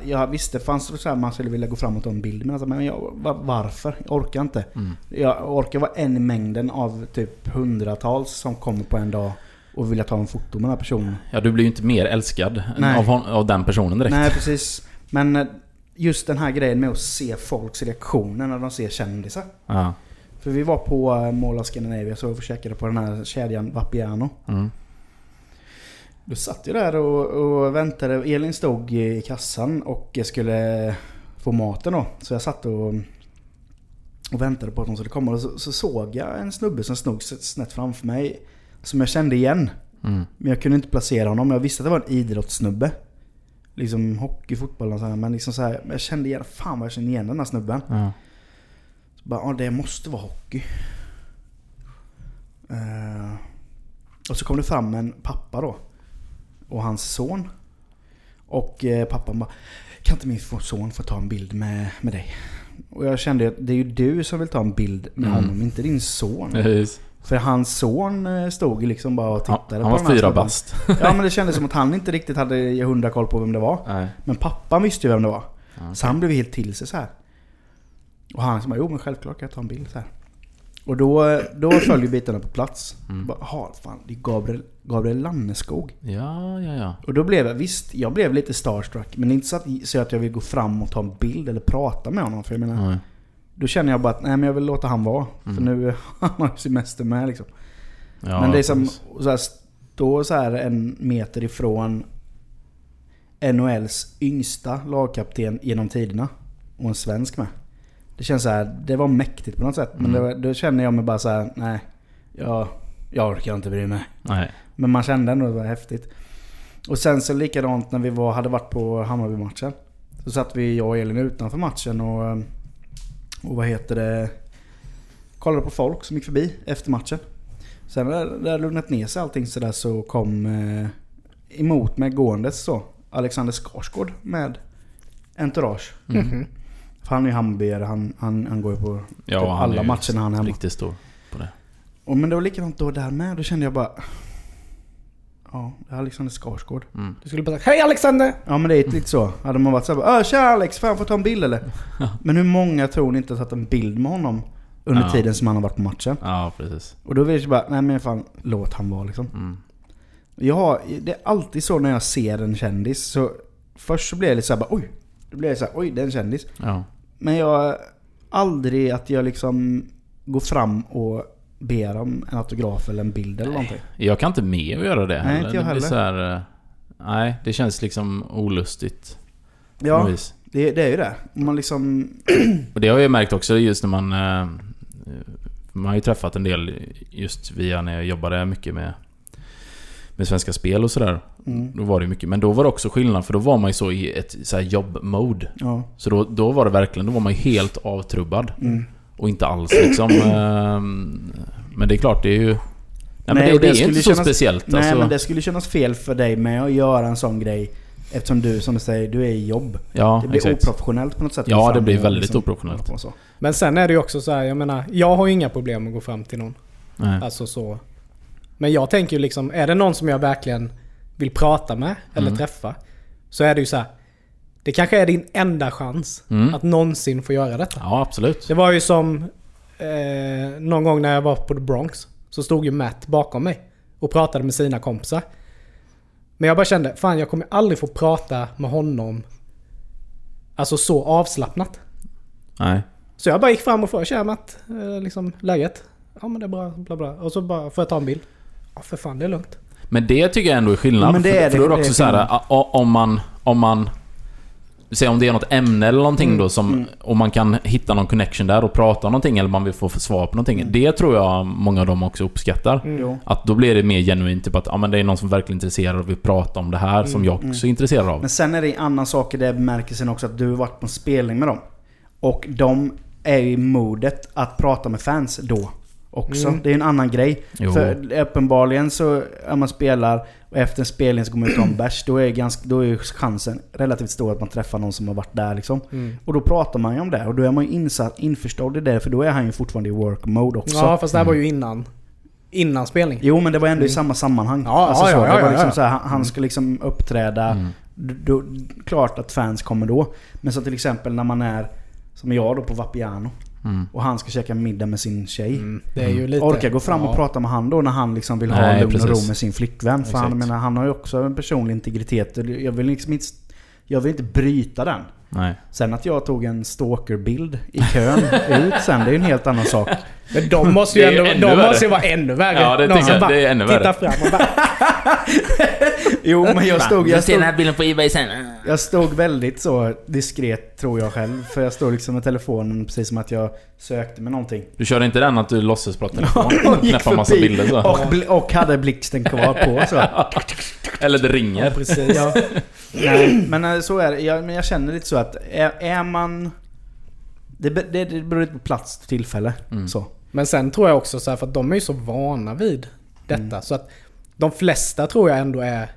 Jag visste det fanns så här man skulle vilja gå fram och ta en bild men, alltså, men jag, va- varför? Jag orkar inte. Mm. Jag orkar vara en i mängden av typ hundratals som kommer på en dag och vill ta en foto med den här personen. Ja, du blir ju inte mer älskad av, av den personen direkt. Nej precis. Men eh, just den här grejen med att se folks reaktioner när de ser kändisar. Ja. För vi var på eh, of Scandinavia så vi käkade på den här kedjan Vapiano. Mm. Då satt jag där och, och väntade. Elin stod i kassan och skulle få maten då. Så jag satt och, och väntade på att hon skulle komma. Och så, så såg jag en snubbe som stod snett framför mig. Som jag kände igen. Mm. Men jag kunde inte placera honom. Jag visste att det var en idrottssnubbe. Liksom hockey, fotboll och sådär. Men liksom så här, jag kände igen, fan vad jag kände igen den här snubben. Ja. Så bara, ja det måste vara hockey. Eh, och så kom det fram en pappa då. Och hans son. Och eh, pappan bara Kan inte min son få ta en bild med, med dig? Och jag kände att det är ju du som vill ta en bild med Mm. honom, inte din son. Precis. För hans son eh, stod liksom bara och Han, tittade han på var den här fyra bast. Ja men det kändes som att han inte riktigt hade hundra koll på vem det var. Nej. Men pappan visste ju vem det var. Ja, Så han blev helt till sig så här. Och han bara, jo men självklart kan jag ta en bild så här. Och då, då ju bitarna på plats. Mm. Bara, fan det är Gabriel, Gabriel Lanneskog. Ja, ja, ja. Och då blev jag, visst jag blev lite starstruck. Men inte så att, så att jag vill gå fram och ta en bild eller prata med honom. För jag menar, då känner jag bara att nej men jag vill låta han vara. För Mm. nu han har ju semester med liksom. Ja, men det är som så här, stå så här en meter ifrån NHLs yngsta lagkapten genom tiderna. Och en svensk med. Det känns så här, det var mäktigt på något sätt. Men Mm. det, var- då känner jag mig bara så här, nej. Jag, jag orkar inte bry mig. Nej. Men man kände ändå att det var häftigt. Och sen så likadant när vi var, hade varit på Hammarby-matchen. Så satt vi, jag och Elin utanför matchen och... Och vad heter det? Kollade på folk som gick förbi efter matchen. Sen när det hade lugnat ner sig allting sådär så kom eh, emot mig gåendes så Alexander Skarsgård med entourage. Mm. För han är ju Hammarbyare, han, han, han går ju på Ja, typ alla är ju matcher när han är hemma. Riktigt stor på det. Och, men det var likadant då där med. Då kände jag bara... Ja, det är Alexander Skarsgård. Mm. Du skulle bara sagt Hej Alexander! Ja men det är lite så. Hade man varit såhär Tja Alex, fan får jag ta en bild eller? Men hur många tror ni inte har tagit en bild med honom under Ja. tiden som han har varit på matchen? Ja, precis. Och då vill jag bara, nej men fan låt han vara liksom. Mm. Jag har, det är alltid så när jag ser en kändis så Först så blir jag lite såhär bara oj. Då blir jag såhär oj det är en kändis. Ja. Men jag aldrig att jag liksom går fram och ber om en autograf eller en bild eller någonting. Jag kan inte med att göra det Nej, heller. inte jag det blir heller. så här, eh, Nej, det känns liksom olustigt. Ja, det, det är ju det. Man liksom... Och det har jag märkt också just när man... eh, Man har ju träffat en del just via när jag jobbade mycket med med Svenska Spel och sådär. Mm, Då var det mycket. Men då var det också skillnad för då var man ju så i ett så här jobb-mode. ja. Så då, då var det verkligen, då var man ju helt avtrubbad. Mm. Och inte alls liksom... ehm, men det är klart, det är ju... Nej, men Nej, det, och det det är inte så kännas- speciellt Nej alltså. men det skulle kännas fel för dig med att göra en sån grej. Eftersom du, som du säger, du är i jobb. Ja, Det blir exakt. oprofessionellt på något sätt. Ja, det blir och väldigt oprofessionellt. på så. Men sen är det ju också så här, jag menar, jag har ju inga problem att gå fram till någon. Nej. Alltså så. Men jag tänker ju liksom, är det någon som jag verkligen vill prata med eller Mm. träffa. Så är det ju så här. Det kanske är din enda chans Mm. att någonsin få göra detta. Ja, absolut. Det var ju som eh, någon gång när jag var på The Bronx. Så stod ju Matt bakom mig och pratade med sina kompisar. Men jag bara kände, fan jag kommer aldrig få prata med honom Alltså så avslappnat. Nej. Så jag bara gick fram och frågade Tja Matt, eh, liksom läget? Ja men det är bra, bla bla. Och så bara, får jag ta en bild? Ja för fan det är lugnt. Men det tycker jag ändå är skillnad. Ja, men det för, är för det- då är det det är också så här, om man... Om man Säg om det är något ämne eller någonting Mm, då som... mm. Om man kan hitta någon connection där och prata om någonting eller man vill få svar på någonting. Mm. Det tror jag många av dem också uppskattar. Jo. Att då blir det mer genuint, typ att ja, men det är någon som verkligen är intresserad och vill prata om det här som jag också är intresserad av. Men sen är det en annan sak i det bemärkelsen också att du har varit på en spelning med dem. Och de är i modet att prata med fans då. Också. Mm. Det är en annan grej. Jo. För uppenbarligen så, om man spelar och efter en spelning så går man ut en bärs. Då är, ganska, då är chansen relativt stor att man träffar någon som har varit där liksom. Mm. Och då pratar man ju om det. Och då är man ju insatt, införstådd i det. För då är han ju fortfarande i work mode också. Ja fast det här var ju innan. Innan spelning. Jo men det var ändå i samma sammanhang. Mm. Ja, alltså ja, så, ja, det ja, var ja, liksom ja. så här, han, ska liksom uppträda. Mm. Då, klart att fans kommer då. Men så till exempel när man är, som jag då på Vapiano. Mm. Och han ska käka middag med sin tjej. Mm, det är ju lite... Orkar gå fram och ja. prata med han då när han liksom vill ha Nej, lugn och ro precis. med sin flickvän. För han, menar, han har ju också en personlig integritet. Jag vill liksom inte, jag vill inte bryta den. Nej. Sen att jag tog en stalkerbild i kön ut sen, det är ju en helt annan sak. Men de måste ju ju ändå... ännu De värre. måste ju vara ännu värre. Ja, det Någon tycker som jag. bara Det är ännu värre. fram och bara... Jo men jag stod, jag stod, bilden på Ebay sen. jag stod väldigt så diskret tror jag själv. För jag stod liksom med telefonen precis som att jag sökte med någonting. Du körde inte den att du låtsas prata telefon? Knäppa massa bilder så? Och, och hade blixten kvar på så. Eller det ringer? Precis. Ja. Nej, men eh, så är det. Jag, men jag känner lite så att är, är man... Det, det, det beror lite på plats och tillfälle. Mm. Så. Men sen tror jag också så här, för att de är ju så vana vid detta. Mm. Så att de flesta tror jag ändå är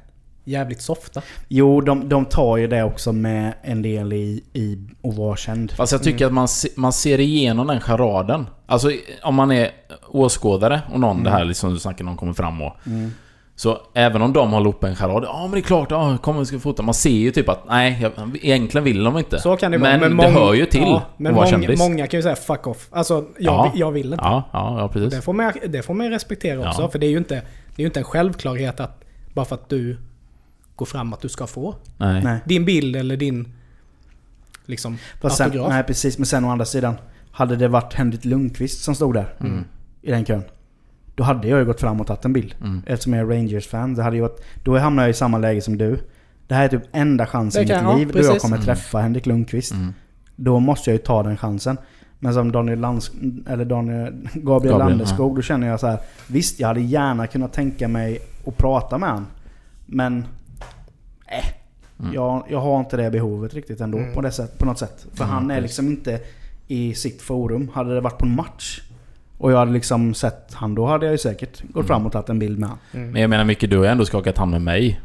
jävligt softa. Jo, de, de tar ju det också med en del i, i att vara känd. Fast jag tycker att man, se, man ser igenom den charaden. Alltså om man är åskådare och någon, det här liksom du snackar, någon kommer fram och... Mm. Så även om de håller upp en charad, ja men det är klart, ja kom vi ska fota. Man ser ju typ att nej, jag, egentligen vill de inte. Så kan det men vara. det mång- hör ju till ja, men vara många, kändis. många kan ju säga 'fuck off'. Alltså, jag, Ja. jag vill inte. Ja, ja, ja precis. Det får, man, det får man ju respektera också. Ja. För det är ju inte, det är ju inte en självklarhet att bara för att du går fram att du ska få Nej. Nej. din bild eller din liksom Fast sen, autograf. nej precis, men sen å andra sidan. Hade det varit Henrik Lundqvist som stod där Mm. i den kön. Då hade jag ju gått fram och tagit en bild. Mm. Eftersom jag är Rangers-fan. Det hade ju varit, då hamnar jag i samma läge som du. Det här är typ enda chansen i mitt ja, liv då jag kommer Mm. träffa Henrik Lundqvist. Mm. Då måste jag ju ta den chansen. Men som Daniel Lands, eller Daniel, Gabriel, Gabriel, Landeskog, då känner jag så här. Visst, jag hade gärna kunnat tänka mig att prata med han. Men... Äh, Mm. jag, jag har inte det behovet riktigt ändå Mm. på, det sätt, på något sätt. För Mm, han är precis. liksom inte i sitt forum. Hade det varit på en match och jag hade liksom sett han, då hade jag ju säkert gått Mm. fram och tagit en bild med han. Mm. Men jag menar Micke, du har ändå skakat hand med mig.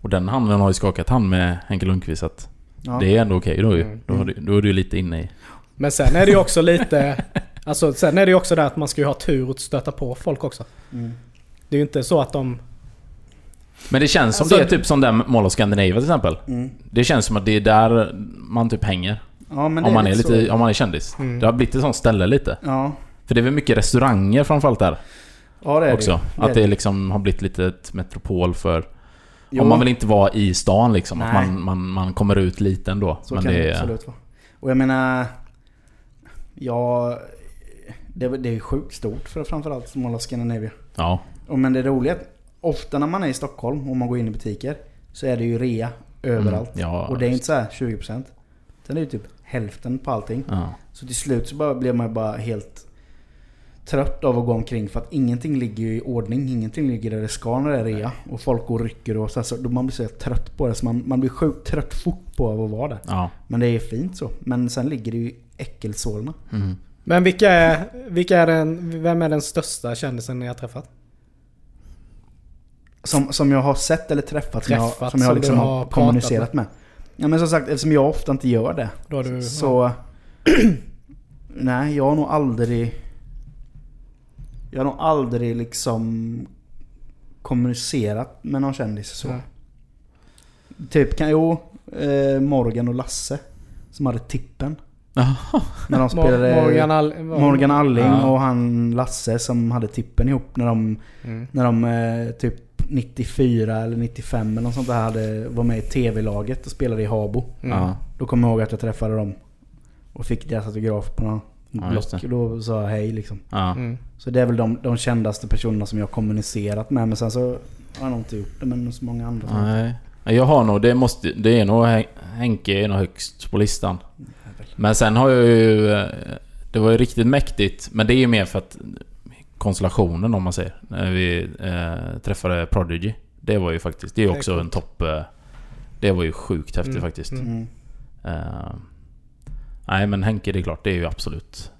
Och den handen har ju skakat hand med Henke Lundqvist så att Ja. det är ändå okej då ju. Mm. Då, du, då är du ju lite inne i... Men sen är det ju också lite... Alltså sen är det ju också det att man ska ju ha tur att stöta på folk också. Mm. Det är ju inte så att de... Men det känns som Alltså- det är typ som den Mall of Scandinavia till exempel. Mm. Det känns som att det är där man typ hänger. Ja, men det Om man är, lite, så. om man är kändis. Mm. Det har blivit ett sånt ställe lite. Ja, För det är väl mycket restauranger framförallt där ja det är också. det. Att det är liksom har blivit lite ett metropol för... Jo, Om man vill inte vara i stan liksom. Att Nej. man, man, man kommer ut lite ändå. Så Men kan det, det absolut vara. Och jag menar... Ja... Det, det är ju sjukt stort för framförallt Mall of Scandinavia. Ja. Och men det roliga är att ofta när man är i Stockholm och man går in i butiker så är det ju rea överallt. Mm, ja, och det är just. inte så här 20%. Sen är det ju typ hälften på allting. Ja. Så till slut så bara blir man bara helt trött av att gå omkring för att ingenting ligger ju i ordning. Ingenting ligger där det ska när det är rea. Och folk går och rycker och så, här, så då man blir så trött på det. Så man, man blir sjukt trött fort på av att vara där. ja. Men det är fint så. Men sen ligger det ju i äckelsårerna. Mm. Men vilka är, vilka är den, vem är den största kändisen ni har träffat? Som, som jag har sett eller träffat. som jag, Träffat, som jag som liksom du har kommunicerat med. Ja men som sagt, eftersom jag ofta inte gör det. Då har du, Så... nej, jag har nog aldrig... Jag har nog aldrig liksom kommunicerat med någon kändis så. Nej. Typ, kan, jo, eh, Morgan och Lasse. Som hade tippen. Jaha. När de spelade... Morgan, All, Morgan Alling Ja. och han Lasse som hade tippen ihop när de, Mm. när de eh, typ 94 eller 95 eller något sånt där hade, var med i TV-laget och spelade i Habo. Mm. Ja. Då kommer jag ihåg att jag träffade dem och fick deras autograf på någon Ja, block. Och då sa jag hej liksom. Ja. Mm. Så det är väl de, de kändaste personerna som jag har kommunicerat med. Men sen så har jag nog inte gjort det med så många andra. Nej. Jag har nog, det måste, det är nog Hen- Henke är nog högst på listan. Men sen har jag ju... eh, Det var ju riktigt mäktigt, men det är ju mer för att konstellationen om man säger. När vi eh, träffade Prodigy. Det var ju faktiskt, det är ju Det är också en topp... Eh, det var ju sjukt häftigt Mm, faktiskt. mm. Mm. Eh, nej men Henke, det är klart, det är ju absolut...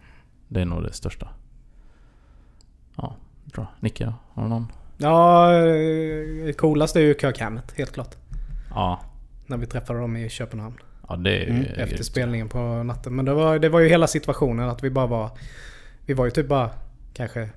Det är nog det största. Ja, bra. Nicke? Har du någon? Ja, eh, coolast är ju Kirk Hammett, helt klart. Ja. När vi träffade dem i Köpenhamn. Ja, det är ju... Mm, Efter spelningen på natten. Men det var, det var ju hela situationen att vi bara var... Vi var ju typ bara kanske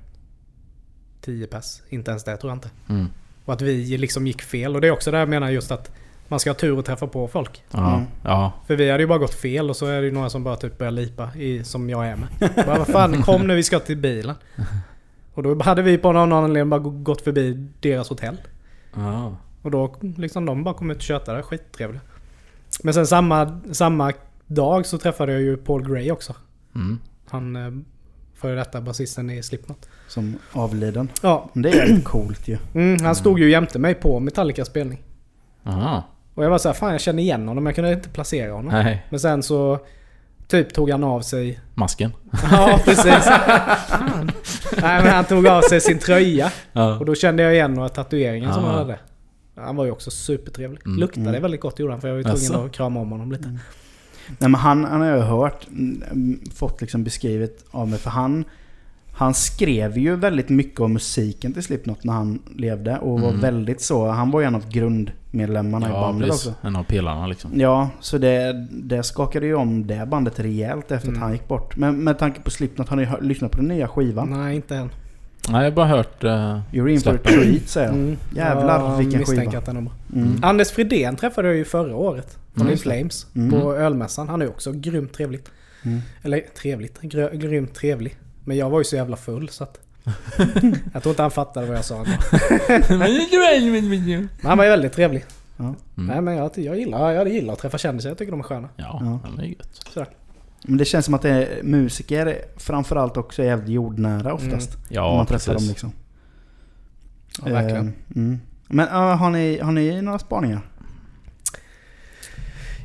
10 pass. Inte ens det tror jag inte. Mm. Och att vi liksom gick fel. Och det är också det jag menar just att man ska ha tur att träffa på folk. Ja, Mm. ja. För vi hade ju bara gått fel och så är det ju några som bara typ börjar lipa i, som jag är med. Bara, vad fan, kom nu vi ska till bilen. Och då hade vi på någon anledning bara gått förbi deras hotell. ja. Och då liksom de bara kom ut och tjötade. Skittrevliga. Men sen samma, samma dag så träffade jag ju Paul Gray också. Mm. Han eh, före detta basisten i Slipknot. Som avliden. Ja, Men det är jävligt coolt ju. mm, han stod ju jämte mig på Metallicas spelning. Aha. Och jag var såhär, fan jag känner igen honom, jag kunde inte placera honom. Nej, Men sen så typ tog han av sig... masken. Ja, precis. Fan. Nej men han tog av sig sin tröja. Ja. Och då kände jag igen några tatueringar som Ah. han hade. Han var ju också supertrevlig. Mm. Luktade Mm. väldigt gott gjorde han för jag var ju tvungen att krama om honom lite. Nej men han, han har jag hört, mm, fått liksom beskrivet av mig. För han Han skrev ju väldigt mycket om musiken till Slipknot när han levde. Och var Mm. väldigt så. Han var ju en av grundmedlemmarna i Ja, bandet precis. också. En av pelarna liksom. Ja, så det, det skakade ju om det bandet rejält efter Mm. att han gick bort. Men med tanke på Slipknot, har ni lyssnat på den nya skivan? Nej, inte än. Nej, jag har bara hört... Uh, You're in for a treat säger jag. Mm. Jävlar, Jag vilken misstänker skiva. att bra. Mm. Anders Fridén träffade jag ju förra året. Från Mm. Flames. Mm. På ölmässan. Han är också grymt trevligt. Mm. Eller trevligt. Grö, grymt trevlig. Men jag var ju så jävla full så att... jag tror inte han fattade vad jag sa. Men han var ju väldigt trevlig. Ja. Nej men jag, jag, gillar, jag gillar att träffa kändisar. Jag tycker de är sköna. Ja, Ja. ja. det är gött. Sådär. Men det känns som att det är, musiker framförallt också är jävligt jordnära oftast. Om Ja, man träffar precis. dem liksom. Ja, verkligen. Eh, mm. Men uh, har, ni, har ni några spaningar?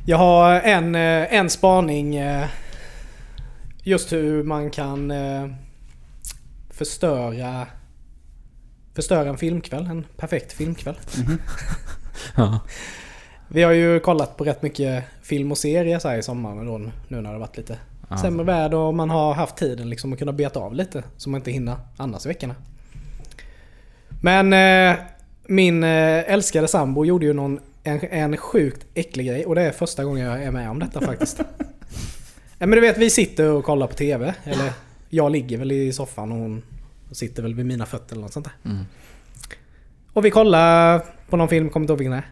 Jag har en, eh, en spaning. eh, Just hur man kan eh, förstöra Förstöra en filmkväll. En perfekt filmkväll. Mhm. Ja. Vi har ju kollat på rätt mycket film och serier så här i sommar då, nu när det varit lite Ja. sämre väder och man har haft tiden liksom att kunna beta av lite. Så man inte hinner annars i veckorna. Men eh, min eh, älskade sambo gjorde ju någon, en, en sjukt äcklig grej och det är första gången jag är med om detta faktiskt. ja, men du vet vi sitter och kollar på TV. Eller jag ligger väl i soffan och hon sitter väl vid mina fötter eller något sånt där. Mm. Och vi kollar på någon film, kommer inte ihåg vilken det är.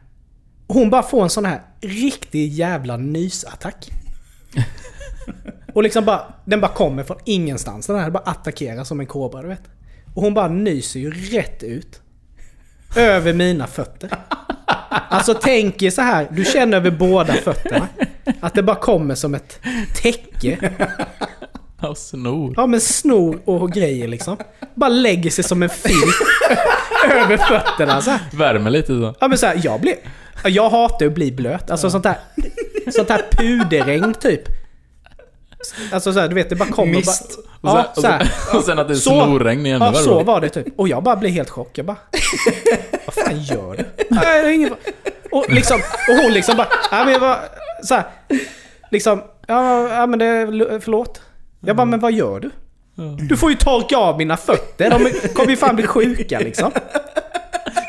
Hon bara får en sån här riktig jävla nysattack. Och liksom bara, den bara kommer från ingenstans. Den här bara attackerar som en kobra du vet. Och hon bara nyser ju rätt ut. Över mina fötter. Alltså tänk er så här, du känner över båda fötterna. Att det bara kommer som ett täcke. Ja, snor. Ja men snor och grejer liksom. Bara lägger sig som en filt över fötterna så här. Värmer lite så. Ja men så här, jag blir... ja, Jag hatar att bli blöt. Alltså sånt där... Sånt här puderregn typ. Alltså så här, du vet det bara kommer Mist. bara... Och sen, Ja, så här. och sen att det är Så- snorregn ännu Ja, värre så var det typ. Och jag bara blev helt chockad. Jag bara... Vad fan gör du? Nej, det är ingen... Och liksom... Och hon liksom bara... Ja, men jag bara... Så här, Liksom... Ja, ja men det... Förlåt. Jag bara, men vad gör du? Du får ju torka av mina fötter. De kommer ju fan bli sjuka liksom.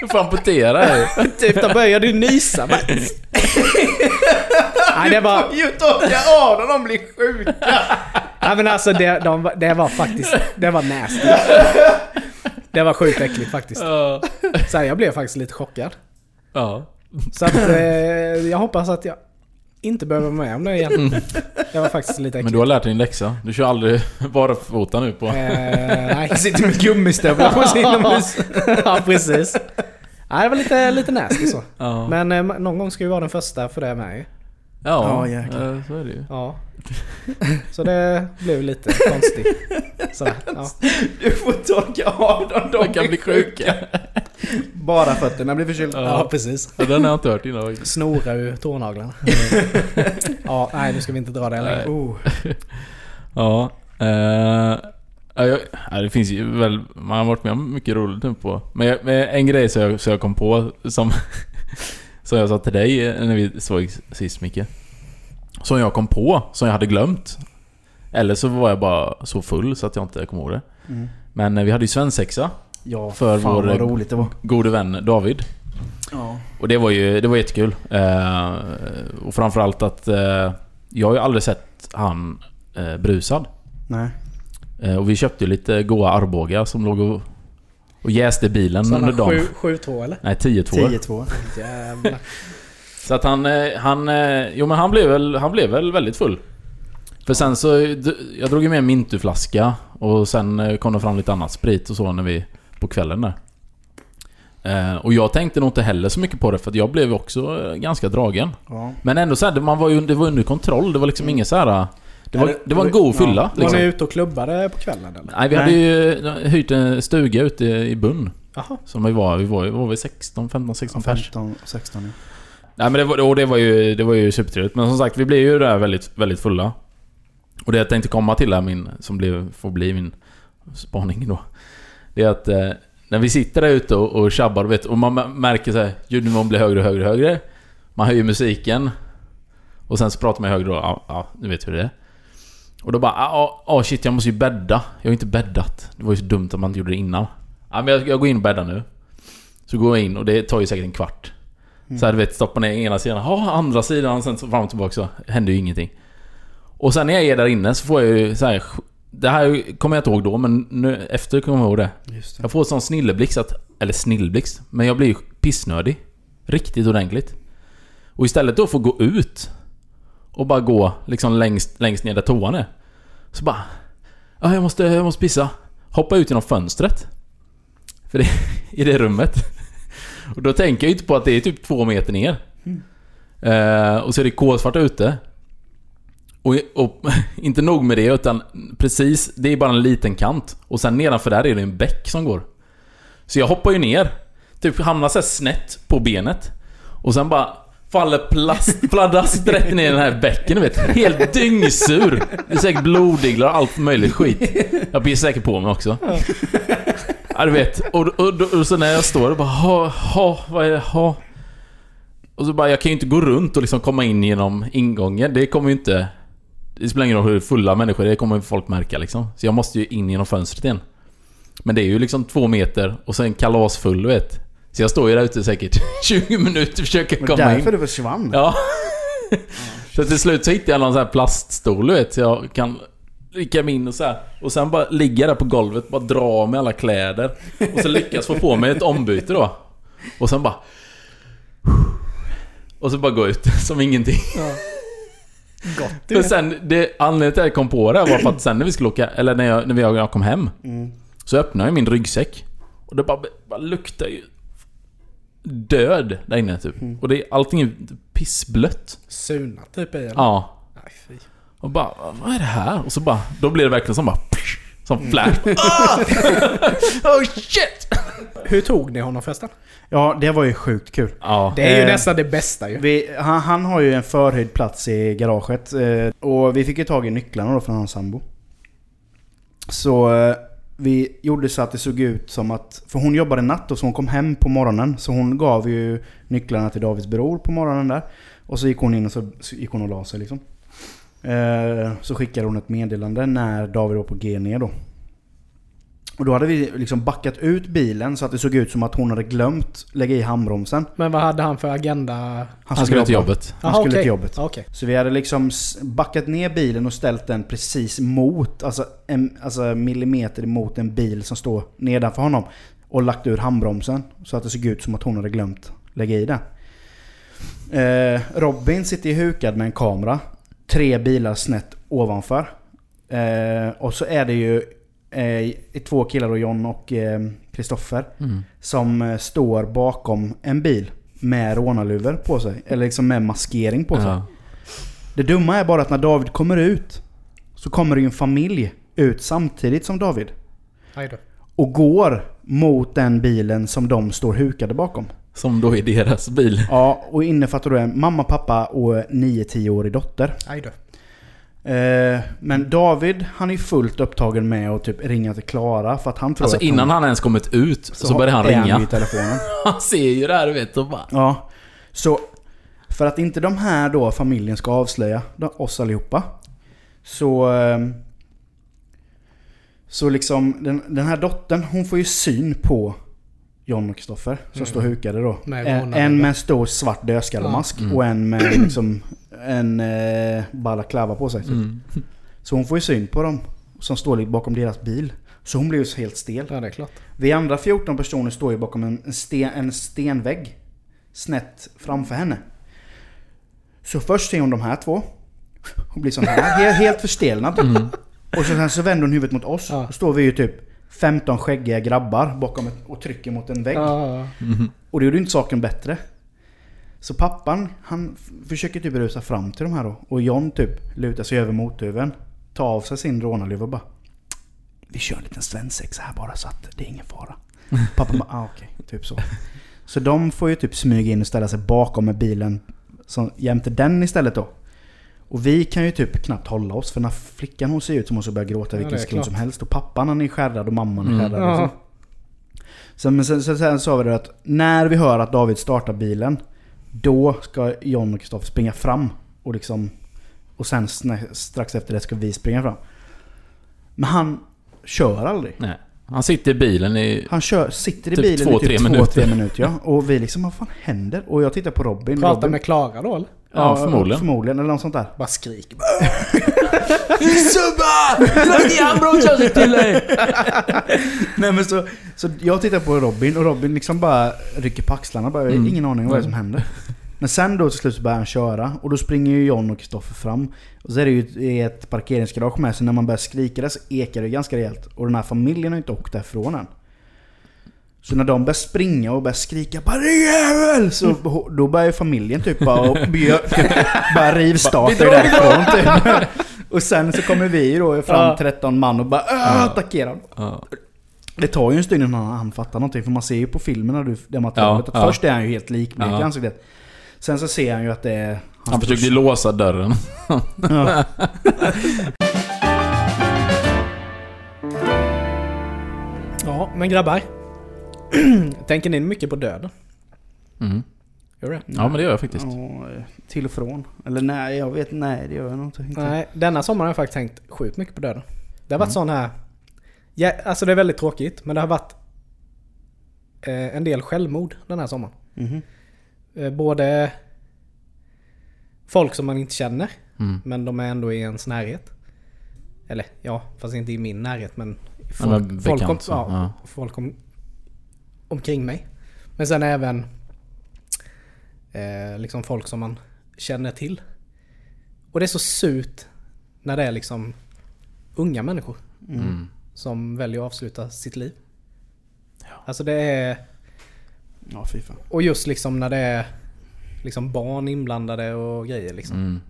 Du får amputera dig. Typ, de började nysa. Bara... Nej, det var... ju torka av när de blir sjuka! Nej men alltså det, de, det var faktiskt... Det var nasty. Det var sjukt äckligt faktiskt. Så här, jag blev faktiskt lite chockad. Ja. Så att eh, jag hoppas att jag inte behöver vara med om det igen. Det var faktiskt lite Men äckligt. du har lärt dig din läxa. Du kör aldrig barfota nu på... Eh, nej. Jag sitter med gummistövlar på sin inomhus. ja precis. Nej det var lite, lite nasty så. Ja. Men eh, någon gång ska vi vara den första för det med ju. Ja, Ja, eh, så är det ju. Ja. Så det blev lite konstigt. Sådär. Ja. Du får torka av dem, De kan bli sjuka. Bara fötterna blir förkylda. ja precis. Ja, den har jag inte hört innan faktiskt. Snora ur tånaglarna. ja, nej nu ska vi inte dra det längre. Oh. Ja. Eh, ja, det finns ju väl... Man har varit med om mycket roligt nu på... Men, jag, men en grej som jag, som jag kom på som... som jag sa till dig när vi såg sist Micke. Som jag kom på, som jag hade glömt. Eller så var jag bara så full så att jag inte kom ihåg det. Mm. Men eh, vi hade ju svensexa. Ja, För fan vår- vad roligt det var. Gode vän David. Ja. Och det var ju det var jättekul. Eh, och framförallt att eh, jag har ju aldrig sett han eh, brusad. Nej. Eh, och vi köpte ju lite goa Arboga som låg och, och jäste bilen under Sådana dagen. 7-2 eller? Nej, 10-2. 10-2. Jävlar. Så att han... eh, han eh, jo men han blev väl, han blev väl väldigt full. För sen så... Jag drog ju med en Mintuflaska och sen eh, kom det fram lite annat sprit och så när vi... På kvällen där. Eh, och jag tänkte nog inte heller så mycket på det för att jag blev också eh, ganska dragen. Ja. Men ändå så här, man var ju, det var under kontroll. Det var liksom inget så här. Det var, det- var en god fylla. ja. Var Liksom. ni ute och klubbade på kvällen eller? Nej, vi hade Nej. ju hyrt en stuga ute i Bunn. Jaha. Som vi var, vi var, vi var vi 16, 15, 16 pers. 15, 16 ja. Nej men det var, och det var ju, det var ju supertrevligt. Men som sagt, vi blev ju där väldigt, väldigt fulla. Och det jag tänkte komma till här, min, som blev, får bli min spaning då. Det är att eh, när vi sitter där ute och, och tjabbar, vet, och man märker så här, ljudnivån blir högre och högre och högre. Man höjer musiken. Och sen så pratar man högre då, ja, ja, nu vet hur det är. Och då bara, ah, ah ah, shit jag måste ju bädda. Jag har ju inte bäddat. Det var ju så dumt att man inte gjorde det innan. Ja men jag, jag går in och bäddar nu. Så går jag in och det tar ju säkert en kvart. Så här, du vet, stoppar ner ena sidan, ha andra sidan, sen så fram och tillbaka så händer ju ingenting. Och sen när jag är där inne så får jag ju så här, det här kommer jag inte ihåg då, men nu, efter kommer jag ihåg det. Det. Jag får sån snilleblixt att... Eller snilleblixt. Men jag blir pissnödig. Riktigt ordentligt. Och istället då få gå ut. Och bara gå liksom längst, längst ner där toan är. Så bara... Ja, jag måste, jag måste pissa. Hoppa ut genom fönstret. För det, i det rummet. Och då tänker jag ju inte på att det är typ två meter ner. Eh, och så är det kolsvart ute. Och, och inte nog med det, utan precis, det är bara en liten kant. Och sen nedanför där är det en bäck som går. Så jag hoppar ju ner. Typ hamnar så här snett på benet. Och sen bara faller plast, pladask rätt ner i den här bäcken, du vet. Helt dyngsur. Det är säkert blodiglar och allt möjligt skit. Jag blir säkert på mig också. Ja, du vet. Och, och, och, och så när jag står och bara ha, ha, vad är det, ha. Och så bara, jag kan ju inte gå runt och liksom komma in genom ingången. Det kommer ju inte... Det spelar ingen roll hur fulla människor det kommer folk märka liksom. Så jag måste ju in genom fönstret igen. Men det är ju liksom två meter och sen kalasfull, du vet. Så jag står ju där ute säkert 20 minuter och försöker Men komma därför in. du försvann? Ja. så till slut så hittade jag någon sån här plaststol, du vet. Så jag kan rycka mig in och så här. Och sen bara ligga där på golvet, bara dra av mig alla kläder. Och så lyckas få på mig ett ombyte då. Och sen bara... Och så bara gå ut som ingenting. Gott du. sen, det, anledningen till att jag kom på det var för att sen när vi skulle åka, eller när jag, när vi, jag kom hem. Mm. Så öppnade jag min ryggsäck. Och det bara, bara luktar ju död där inne typ. Mm. Och det, allting är pissblött. Suna typ i eller? Ja. Nej, fy. Och bara, vad är det här? Och så bara, då blir det verkligen som bara... Som Mm. flash. Ah! oh shit! Hur tog ni honom förresten? Ja, det var ju sjukt kul. Ja. Det är ju Eh, nästan det bästa ju. Vi, han, han har ju en förhöjd plats i garaget. Eh, och vi fick ju tag i nycklarna då från hans sambo. Så eh, vi gjorde så att det såg ut som att... För hon jobbade natt och så hon kom hem på morgonen. Så hon gav ju nycklarna till Davids bror på morgonen där. Och så gick hon in och så, så gick hon och la sig liksom. Eh, så skickade hon ett meddelande när David var på G ner då. Och då hade vi liksom backat ut bilen så att det såg ut som att hon hade glömt lägga i handbromsen. Men vad hade han för agenda? Han skulle till jobbet. Han Jaha, skulle okej. till jobbet. Ja, Okej. Så vi hade liksom backat ner bilen och ställt den precis mot, alltså en alltså millimeter emot en bil som står nedanför honom. Och lagt ur handbromsen. Så att det såg ut som att hon hade glömt lägga i den. Eh, Robin sitter ju hukad med en kamera. Tre bilar snett ovanför. Eh, och så är det ju eh, två killar och John och Kristoffer. Mm. som eh, står bakom en bil med rånarluvor på sig. Eller liksom med maskering på sig. Ja. Det dumma är bara att när David kommer ut så kommer det ju en familj ut samtidigt som David. Då. Och går mot den bilen som de står hukade bakom. Som då är deras bil. Ja, och innefattar då en mamma, pappa och 9-10-årig dotter. Aj då. Eh, men David, han är fullt upptagen med att typ ringa till Klara för att han tror Alltså att innan han ens kommit ut så, börjar han ringa. i telefonen. Han ser ju det här du vet och bara... Ja. Så för att inte de här då familjen ska avslöja de- oss allihopa. Så... ehm, Så liksom den, den här dottern hon får ju syn på John och Kristoffer som Mm. står hukade då. Med En, en med en stor svart dödskallemask. Mm. och en med liksom en eh, balaklava på sig. Typ. Mm. Så hon får ju syn på dem som står lite bakom deras bil. Så hon blir ju helt stel. Ja, det är klart. Vi andra 14 personer står ju bakom en, en, sten, en stenvägg. Snett framför henne. Så först ser hon de här två. Hon blir sån här, helt, helt förstelnad. Och så, sen så vänder hon huvudet mot oss. Ja. Då står vi ju typ 15 skäggiga grabbar bakom ett, och trycker mot en vägg. Ja, Och det gjorde ju inte saken bättre. Så pappan, han försöker typ rusa fram till de här då. Och John typ lutar sig över mothuven. Tar av sig sin rånarluva och bara... Vi kör en liten svensexa här bara så att det är ingen fara. Pappan bara, ah, okej. Typ så. Så de får ju typ smyga in och ställa sig bakom med bilen. Som, jämte den istället då. Och vi kan ju typ knappt hålla oss. För när flickan hon ser ut som hon ska börja gråta Ja, vilken är sekund som helst. Och pappan han är skärrad och mamman är Mm. skärrad. Ja. Liksom. Sen, men sen, sen, sen sa vi det att när vi hör att David startar bilen Då ska John och Kristoffer springa fram och liksom Och sen strax efter det ska vi springa fram. Men han kör aldrig. Nej. Han sitter i bilen i... Han kör, sitter i Typ bilen två, i typ tre två, minuter. tre minuter ja. Och vi liksom, vad fan händer? Och jag tittar på Robin. Prata Robin med Klara då eller? Ja, förmodligen. Förmodligen, eller något sånt där. Bara skriker. Subba! Låt ge han bromsar till dig! Nej men så, så jag tittar på Robin och Robin liksom bara rycker på axlarna. Bara, Mm. Ingen aning om vad som händer. Men sen då till slut så börjar han köra och då springer ju John och Kristoffer fram. Och så är det ju ett- parkeringsgarage med så när man börjar skrika där så ekar det ganska rejält. Och den här familjen har inte åkt därifrån än. Så när de börjar springa och börjar skrika 'Bara jävel!' Så då börjar ju familjen typ bara och börjar, typ, bara rivstarta därifrån typ. Och sen så kommer vi då fram Ja. 13 man och bara äh, attackerar. Det tar ju en stund innan han fattar någonting för man ser ju på filmen när du, det materialet att först är han ju helt likblek i ansiktet. Sen så ser han ju att det är... hans Han försökte låsa dörren. Ja. Ja, men grabbar. Tänker ni mycket på döden? Mm. Gör det? Ja men det gör jag faktiskt. Ja, till och från. Eller nej, jag vet Nej, det gör jag nog inte. Nej, denna sommaren har jag faktiskt tänkt sjukt mycket på döden. Det har varit Mm. sån här... Ja, alltså det är väldigt tråkigt, men det har varit eh, en del självmord den här sommaren. Mhm. Eh, både folk som man inte känner, Mm. men de är ändå i ens närhet. Eller ja, fast inte i min närhet men Ja, folk, men folk, om, ja, ja. folk om, omkring mig. Men sen även eh, liksom folk som man känner till. Och det är så surt när det är liksom unga människor Mm. som väljer att avsluta sitt liv. Alltså det är... Ja, fy fan. Och just liksom när det är liksom barn inblandade och grejer liksom. Mm.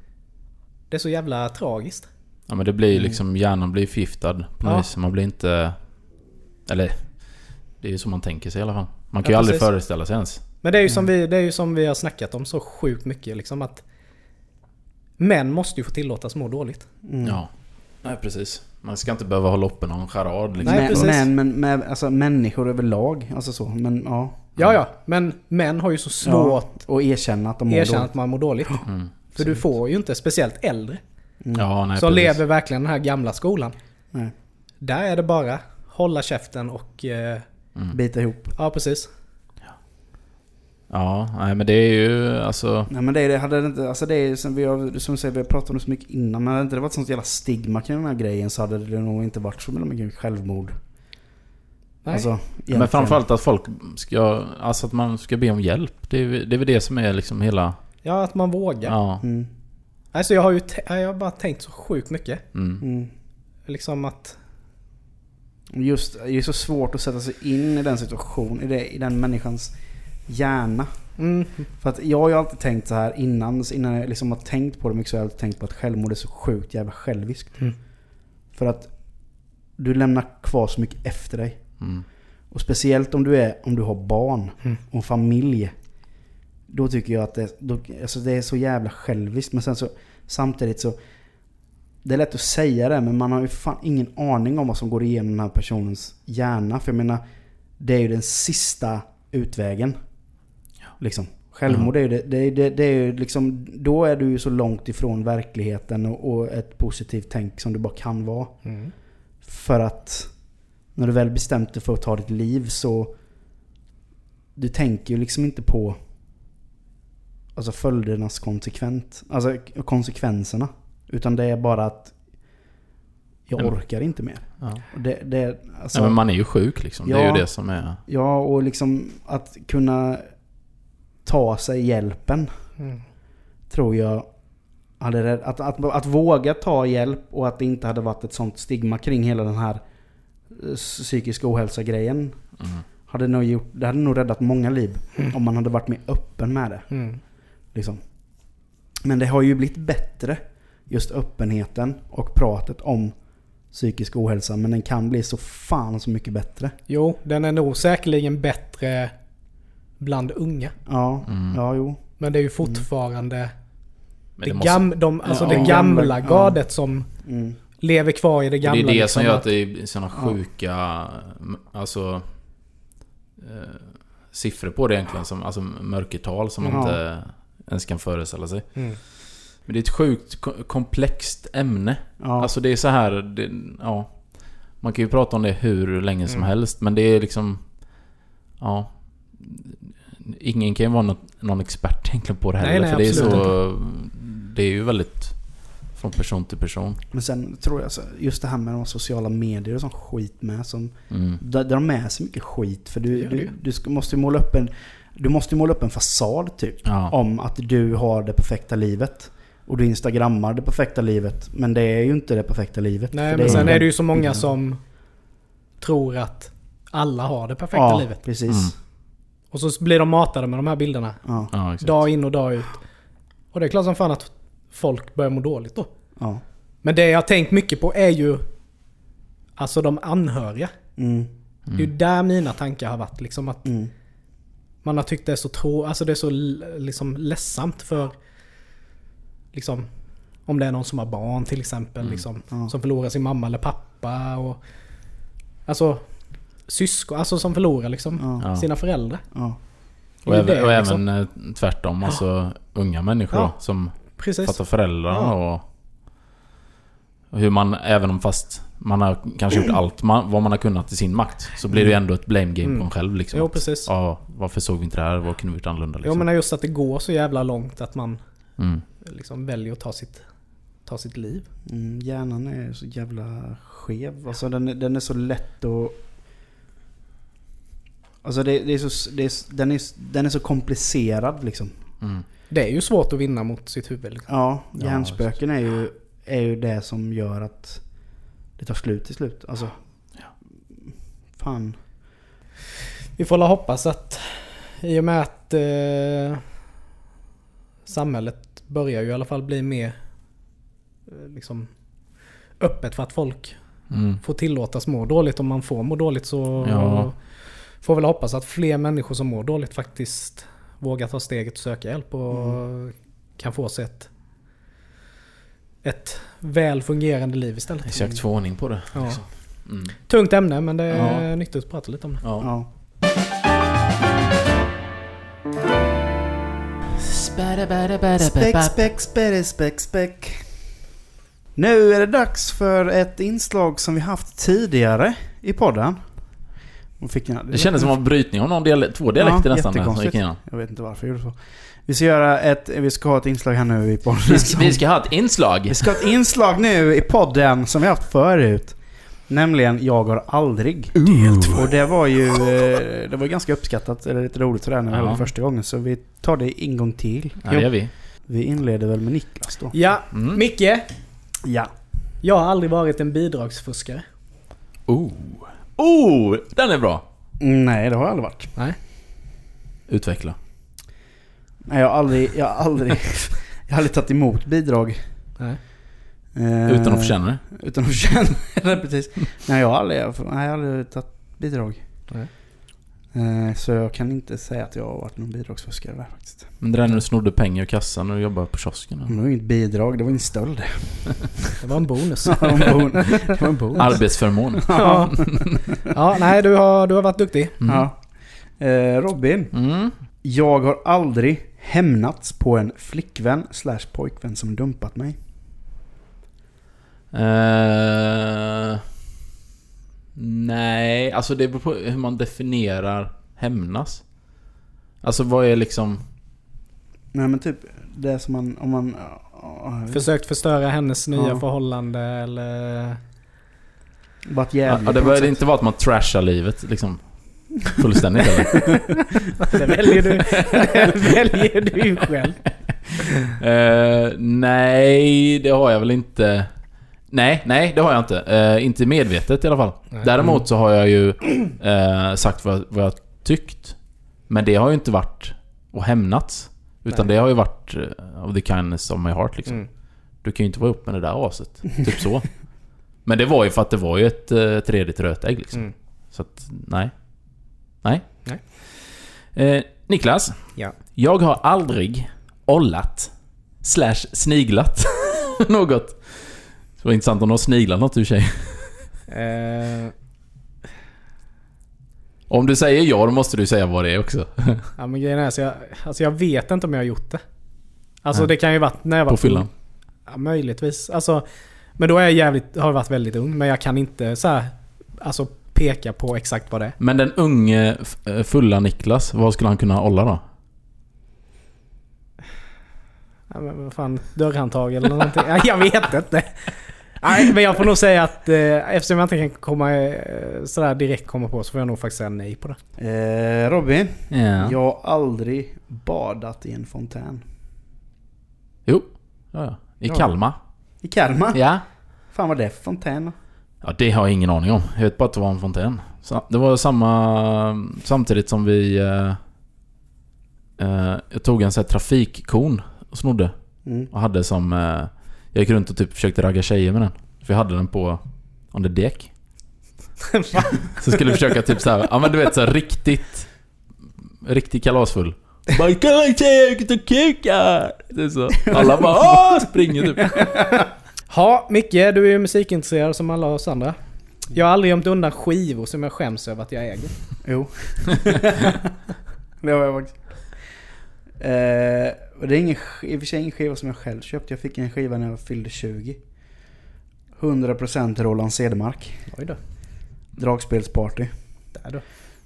Det är så jävla tragiskt. Ja men det blir liksom, hjärnan blir förgiftad på något Ja. vis. Man blir inte... Eller... Det är ju så man tänker sig i alla fall. Man kan Ja, ju aldrig precis. föreställa sig ens. Men det är ju som, vi, det är ju som vi har snackat om så sjukt mycket liksom att Män måste ju få tillåtas må dåligt. Mm. Ja. Nej precis. Man ska inte behöva hålla uppe någon charad liksom. Nej, men, precis. men, men med, alltså människor överlag. Alltså så. Men ja. Ja, ja. Men män har ju så svårt Och erkänna att de mår erkänna dåligt. att man mår dåligt. Mm. För du får ju inte, speciellt äldre, Ja, nej som precis. lever verkligen den här gamla skolan. Nej. Där är det bara hålla käften och... Eh, Bita ihop. ja, precis. Ja, nej men det är ju alltså... Nej men det, är det hade det inte, alltså det är som vi har, som du säger, vi har pratat om det så mycket innan. Men hade inte det varit sånt jävla stigma kring den här grejen så hade det nog inte varit så mycket självmord. Alltså, Men framförallt att folk ska... Alltså att man ska be om hjälp. Det är, väl- det är väl det som är liksom hela... Ja, att man vågar. Ja. Mm, Alltså jag har ju jag har bara tänkt så sjukt mycket. Mm. mm. Liksom att... Just, det är så svårt att sätta sig in i den situationen, i, det, i den människans hjärna. Mm, För att jag har ju alltid tänkt så här innan, innan jag liksom har tänkt på det mycket så har jag alltid tänkt på att självmord är så sjukt jävla själviskt. Mm. För att du lämnar kvar så mycket efter dig. Mm. Och speciellt om du, är, om du har barn Mm. och familj. Då tycker jag att det, då, alltså det är så jävla själviskt. Men sen så samtidigt så... Det är lätt att säga det men man har ju fan ingen aning om vad som går igenom den här personens hjärna. För jag menar, det är ju den sista utvägen. Liksom. Självmord är ju det, det, det, det är ju liksom... Då är du ju så långt ifrån verkligheten och, och ett positivt tänk som du bara kan vara. mm. För att när du väl bestämt dig för att ta ditt liv så... Du tänker ju liksom inte på alltså följdernas konsekvent, alltså konsekvenserna. Utan det är bara att jag orkar inte mer. Ja. Det, det, alltså, Nej, men man är ju sjuk liksom. Det är Ja. ju det som är... Ja, och liksom att kunna ta sig hjälpen Mm. tror jag hade rädd, att, att, att våga ta hjälp och att det inte hade varit ett sånt stigma kring hela den här psykiska ohälsa-grejen. Mm. Hade nog gjort, det hade nog räddat många liv om man hade varit mer öppen med det. Mm. Liksom. Men det har ju blivit bättre, just öppenheten och pratet om psykisk ohälsa. Men den kan bli så fan så mycket bättre. Jo, den är nog säkerligen bättre bland unga. Ja, Mm. ja jo. Men det är ju fortfarande Men det, måste- gam, de, alltså Ja, det Gamla, ja. gardet som Mm. Lever kvar i det det gamla. är det liksom, som gör att- det är såna sjuka... m- Alltså... Eh, siffror på det egentligen. Som, alltså mörkertal som man Ja. inte ens kan föreställa sig. Mm. Men det är ett sjukt ko- komplext ämne. Ja. Alltså det är så här, det, ja. Man kan ju prata om det hur länge som Mm. helst, men det är liksom... Ja. Ingen kan ju vara något, någon expert egentligen på det Nej, heller, nej, för det är så... Det är ju väldigt... Från person till person. Men sen tror jag så, just det här med de sociala medier och sån skit med som... Mm. Där, där de med så mycket skit. För du, du, du ska, måste ju måla upp en... Du måste ju måla upp en fasad typ. Ja. Om att du har det perfekta livet. Och du instagrammar det perfekta livet. Men det är ju inte det perfekta livet. Nej men sen är det ju så många som tror att alla har det perfekta ja, livet. precis. Mm. Och så blir de matade med de här bilderna. Ja. Dag in och dag ut. Och det är klart som fan att folk börjar må dåligt då. Ja. Men det jag har tänkt mycket på är ju Alltså de anhöriga. Mm, Det är ju där mina tankar har varit. Liksom att mm, man har tyckt det är så trå... Alltså det är så liksom ledsamt för... Liksom... Om det är någon som har barn till exempel. Liksom, ja. Som förlorar sin mamma eller pappa. Och, alltså syskon. Alltså som förlorar liksom ja, sina föräldrar. ja. Och, Det även, det, och liksom. även eh, tvärtom, alltså unga människor som Precis. fattar föräldrarna Ja. och... och Hur man, även om fast man har kanske gjort allt man, vad man har kunnat i sin makt, så blir det ju ändå ett blame game Mm. på en själv liksom. Jo Att, precis. Ja, varför såg vi inte det här? Vad kunde vi gjort annorlunda Jo liksom? men just att det går så jävla långt att man mm. liksom väljer att ta sitt, ta sitt liv. Mm, hjärnan är så jävla skev. Alltså den, är- den är så lätt att... Alltså det, det är så, det är, den, är, den är så komplicerad liksom. Mm. Det är ju svårt att vinna mot sitt huvud. Liksom. Ja, Ja, hjärnspöken är ju, är ju det som gör att det tar slut till slut. Alltså... Fan. Vi får la hoppas att i och med att eh, samhället börjar ju i alla fall bli mer eh, liksom öppet för att folk Mm. får tillåtas må dåligt. Om man får må dåligt så Ja. får väl hoppas att fler människor som mår dåligt faktiskt vågar ta steget och söka hjälp och kan få sig ett, ett väl fungerande liv istället. Exakt, få ordning på det. Ja. Liksom. Mm. Tungt ämne men det är Ja. nyttigt att prata lite om det. Ja. Ja. Späck, späck, späck, späck, späck. Nu är det dags för ett inslag som vi haft tidigare i podden. Fick en- Det kändes som en brytning av någon dialekt, två dialekter Ja, nästan. Jag vet inte varför jag gjorde så. Vi ska göra ett... Vi ska ha ett inslag här nu i podden. Vi ska, vi ska ha ett inslag. Vi ska ha ett inslag nu i podden som vi haft förut. Nämligen Jag har aldrig. Del två. Och det var ju... eh, Det var ganska uppskattat, eller lite roligt sådär när vi Ja. det första gången. Så vi tar det en gång till. Ja, det gör vi. Vi inleder väl med Niklas då. Ja, Mm. Micke. Ja. Jag har aldrig varit en bidragsfuskare. Oh. Oh! Den är bra. Mm, Nej, det har jag aldrig varit. Nej. Utveckla. Nej, jag har aldrig... Jag har aldrig... jag har aldrig tagit emot bidrag. Nej. Eh, Utan att förtjäna det. Utan att förtjäna det, precis. Nej, jag har aldrig, jag har aldrig tagit bidrag. Nej. Eh, Så jag kan inte säga att jag har varit någon bidragsfuskare där faktiskt. Men det där när du snodde pengar ur kassan och jobbade på kiosken. Det var inget bidrag, det var en stöld. Det var en bonus. Det var en bon- det var en bonus. Arbetsförmån. ja. ja, nej du har, du har varit duktig. Mm. Ja. Eh, Robin. Mm. Jag har aldrig hämnats på en flickvän slash pojkvän som dumpat mig. Eh, nej, alltså det beror på hur man definierar hämnas. Alltså vad är liksom... Nej men typ det som man... Om man ja, Försökt förstöra hennes nya Ja. förhållande eller... Varit Ja, jävlig det på något behöver inte vara att man trashar livet liksom. Fullständigt eller? Det väljer du, det väljer du själv. Eh, nej, det har jag väl inte. Nej, nej det har jag inte. Eh, inte medvetet i alla fall. Nej. Däremot så har jag ju eh, sagt vad, vad jag tyckt. Men det har ju inte varit och hämnats. Utan Nej. det har ju varit of the kindness of my heart liksom. Mm. Du kan ju inte vara upp med det där aset. Typ så. Men det var ju för att det var ju ett uh, tredje rötägg liksom. Mm. Så att, nej. Nej. Nej. Eh, Niklas. Ja. Jag har aldrig ollat slash sniglat något. Det var intressant om du har sniglat något i och för sig. Eh, Om du säger ja, då måste du säga vad det är också. ja men grejen är så jag, alltså jag vet inte om jag har gjort det. Alltså Nej. det kan ju varit när jag var På fyllan. Ja, möjligtvis. Alltså, men då är jag jävligt, har jag varit väldigt ung. Men jag kan inte så här, alltså peka på exakt vad det är. Men den unge eh, fulla Niklas, vad skulle han kunna hålla då? Ja, men vad fan, dörrhandtag eller någonting? Ja, jag vet inte. Nej, men jag får nog säga att eh, eftersom jag inte kan komma eh, sådär direkt komma på så får jag nog faktiskt säga nej på det. Eh, Robin, Ja. jag har aldrig badat i en fontän. Jo. Ja, ja. I Ja. Kalmar. I Kalmar? Ja. Fan vad det är för fontän? Ja, det har jag ingen aning om. Jag vet bara att det var en fontän. Det var samma... Samtidigt som vi... Eh, eh, jag tog en sån här trafikkon och snodde. Mm. Och hade som... Eh, jag gick runt och typ försökte ragga tjejer med den. För jag hade den på... Under däck. så skulle jag försöka typ såhär... Ja men du vet så här, riktigt... Riktigt kalasfull. Bara kolla tjejer, ut och kukar! Det är så. Alla bara Åh! springer typ. Ha, Micke, du är ju musikintresserad som alla oss andra. Jag har aldrig gömt undan skivor som jag skäms över att jag äger. Jo. det har jag faktiskt. Eh, och det är ingen, i och för sig ingen skiva som jag själv köpte. Jag fick en skiva när jag fyllde 20. 100% Roland Cedermark. Oj då. Dragspelsparty. Där då.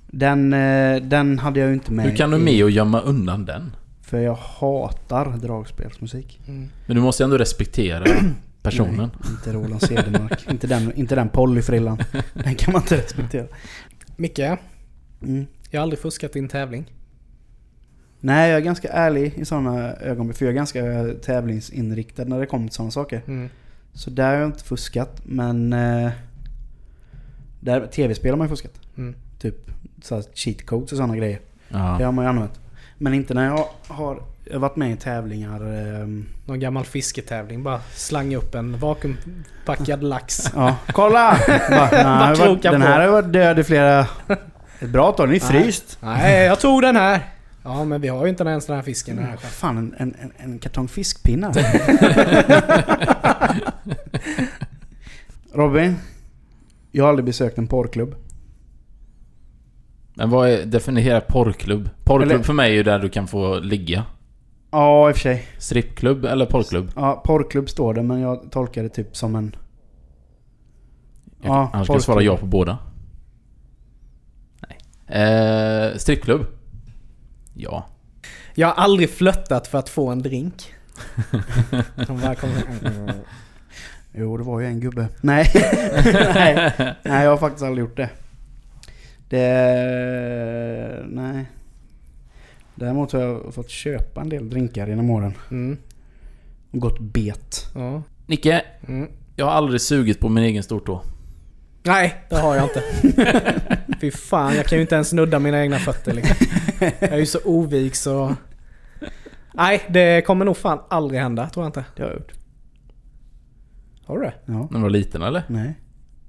Den, eh, den hade jag ju inte med Hur kan du med och gömma undan den? För jag hatar dragspelsmusik. Mm. Men du måste ändå respektera personen. Nej, inte Roland Cedermark. inte den, inte den polyfrillan. Den kan man inte respektera. Micke, Mm. jag har aldrig fuskat i en tävling. Nej, jag är ganska ärlig i sådana ögonblick. För jag är ganska tävlingsinriktad när det kommer till sådana saker. Mm. Så där har jag inte fuskat. Men... Eh, där, tv-spel har man ju fuskat. Mm. Typ så här cheat codes och sådana grejer. Det Ja. har man ju använt. Men inte när jag har jag har varit med i tävlingar. ehm, Någon gammal fisketävling. Bara slanga upp en vakuumpackad lax. Ja, kolla! Bara, nej, Bara den, här har varit död i flera... Ett bra tag. Den är fryst. Nej, jag tog den här. Ja, men vi har ju inte ens den här fisken här. Fan, en, en, en, en kartong fiskpinnar. Robin. Jag har aldrig besökt en porrklubb. Men vad är, definiera porrklubb? Porrklubb Eller- för mig är ju där du kan få ligga. Ja, i och för sig. Strippklubb eller porrklubb? Ja, porrklubb står det, men jag tolkar det typ som en... Jag, Ja, annars ska jag svara ja på båda. Nej. Eh, strippklubb? Ja. Jag har aldrig flöttat för att få en drink. Som bara kommer... Jo, det var ju en gubbe. Nej. nej. nej, jag har faktiskt aldrig gjort det. Det... Nej. Däremot har jag fått köpa en del drinkar genom åren. Mm. Och gått bet. Ja. Nicke, Mm. jag har aldrig sugit på min egen stortå. Nej, det har jag inte. Fy fan, jag kan ju inte ens nudda mina egna fötter liksom. Jag är ju så ovig så... Nej, det kommer nog fan aldrig hända, tror jag inte. Det har jag gjort. Har du det? Ja. När du var liten eller? Nej.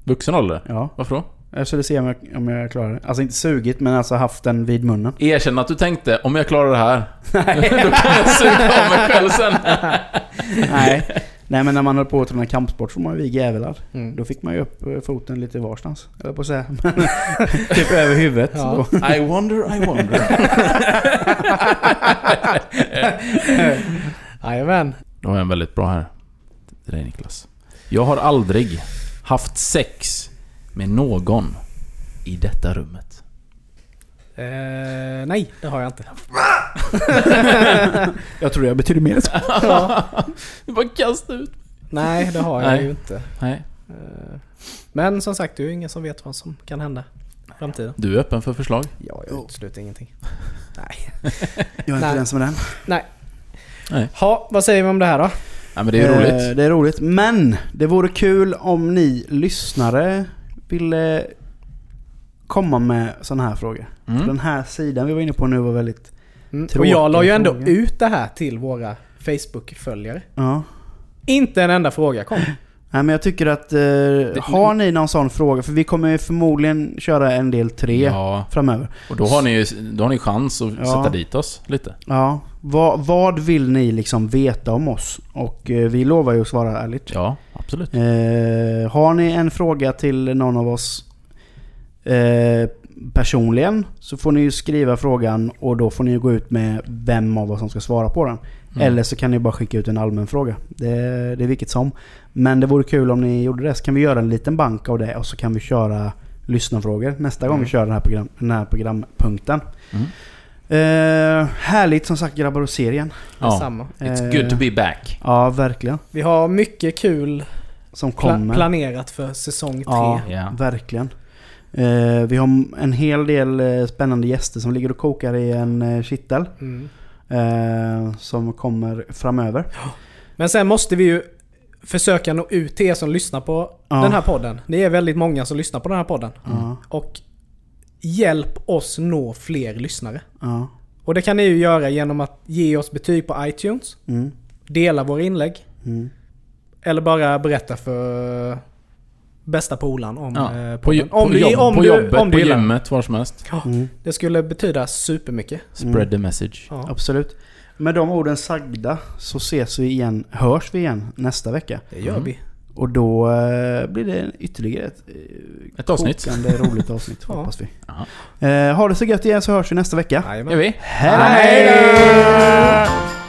Vuxen ålder? Ja. Varför då? Jag skulle se om jag, om jag klarar det. Alltså inte sugit, men alltså haft den vid munnen. Erkänn att du tänkte, om jag klarar det här, då kan jag suga av mig själv sen. Nej. Nej men när man höll på att träna kampsport så var man ju vid jävlar. Mm. Då fick man ju upp eh, foten lite varstans. Eller på att säga. Men, typ över huvudet. Ja. I wonder, I wonder. Jajamän. Då har en väldigt bra här. Till dig Niklas. Jag har aldrig haft sex med någon i detta rummet. Eh, nej, det har jag inte. Jag tror det betyder mer än så. Du bara kasta ut Nej, det har jag Nej. ju inte. Nej. Eh, men som sagt, det är ju ingen som vet vad som kan hända i framtiden. Du är öppen för förslag? Ja, jag utesluter ingenting. Nej. Jag är inte Nej. den som är den. Nej. Nej. Ha, vad säger vi om det här då? Ja men det är ju Eh, roligt. Det är roligt. Men det vore kul om ni lyssnare ville komma med sådana här frågor. Mm. Den här sidan vi var inne på nu var väldigt... Mm. Och jag la ju ändå frågor. ut det här till våra Facebook-följare. Ja. Inte en enda fråga kom. Nej men jag tycker att... Eh, har ni någon sån fråga? För vi kommer ju förmodligen köra en del tre Ja, framöver. och då har ni ju då har ni chans att Ja. sätta dit oss lite. Ja. Vad, vad vill ni liksom veta om oss? Och eh, vi lovar ju att svara ärligt. Ja, absolut. Eh, har ni en fråga till någon av oss? Eh, personligen så får ni ju skriva frågan och då får ni ju gå ut med vem av oss som ska svara på den. Mm. Eller så kan ni bara skicka ut en allmän fråga. Det, det är vilket som. Men det vore kul om ni gjorde det. Så kan vi göra en liten bank av det och så kan vi köra lyssnarfrågor nästa gång Mm. vi kör den här, program, den här programpunkten. Mm. Eh, härligt som sagt grabbar och serien. Ja. Detsamma. It's good to be back. Ja, verkligen. Vi har mycket kul Som kommer. planerat för säsong tre. Ja, Ja. verkligen. Eh, vi har en hel del spännande gäster som ligger och kokar i en kittel. Mm. Som kommer framöver. Men sen måste vi ju försöka nå ut till er som lyssnar på Ja. den här podden. Det är väldigt många som lyssnar på den här podden. Ja, Och hjälp oss nå fler lyssnare. ja. Och det kan ni ju göra genom att ge oss betyg på iTunes, Mm, dela våra inlägg mm. eller bara berätta för bästa polaren om Ja. eh, På, podden. på, Om du, jobb, om på du, jobbet, om du på gymmet, var som helst. Ja, Mm. det skulle betyda supermycket. Spread the message. Ja. Absolut. Med de orden sagda så ses vi igen, hörs vi igen nästa vecka. Det gör Mm. vi. Och då eh, blir det ytterligare ett, eh, Ett avsnitt. roligt avsnitt Ja. hoppas vi. Ja. Eh, ha det så gött igen så hörs vi nästa vecka. Jajamän. Gör vi? Hej! Hej då!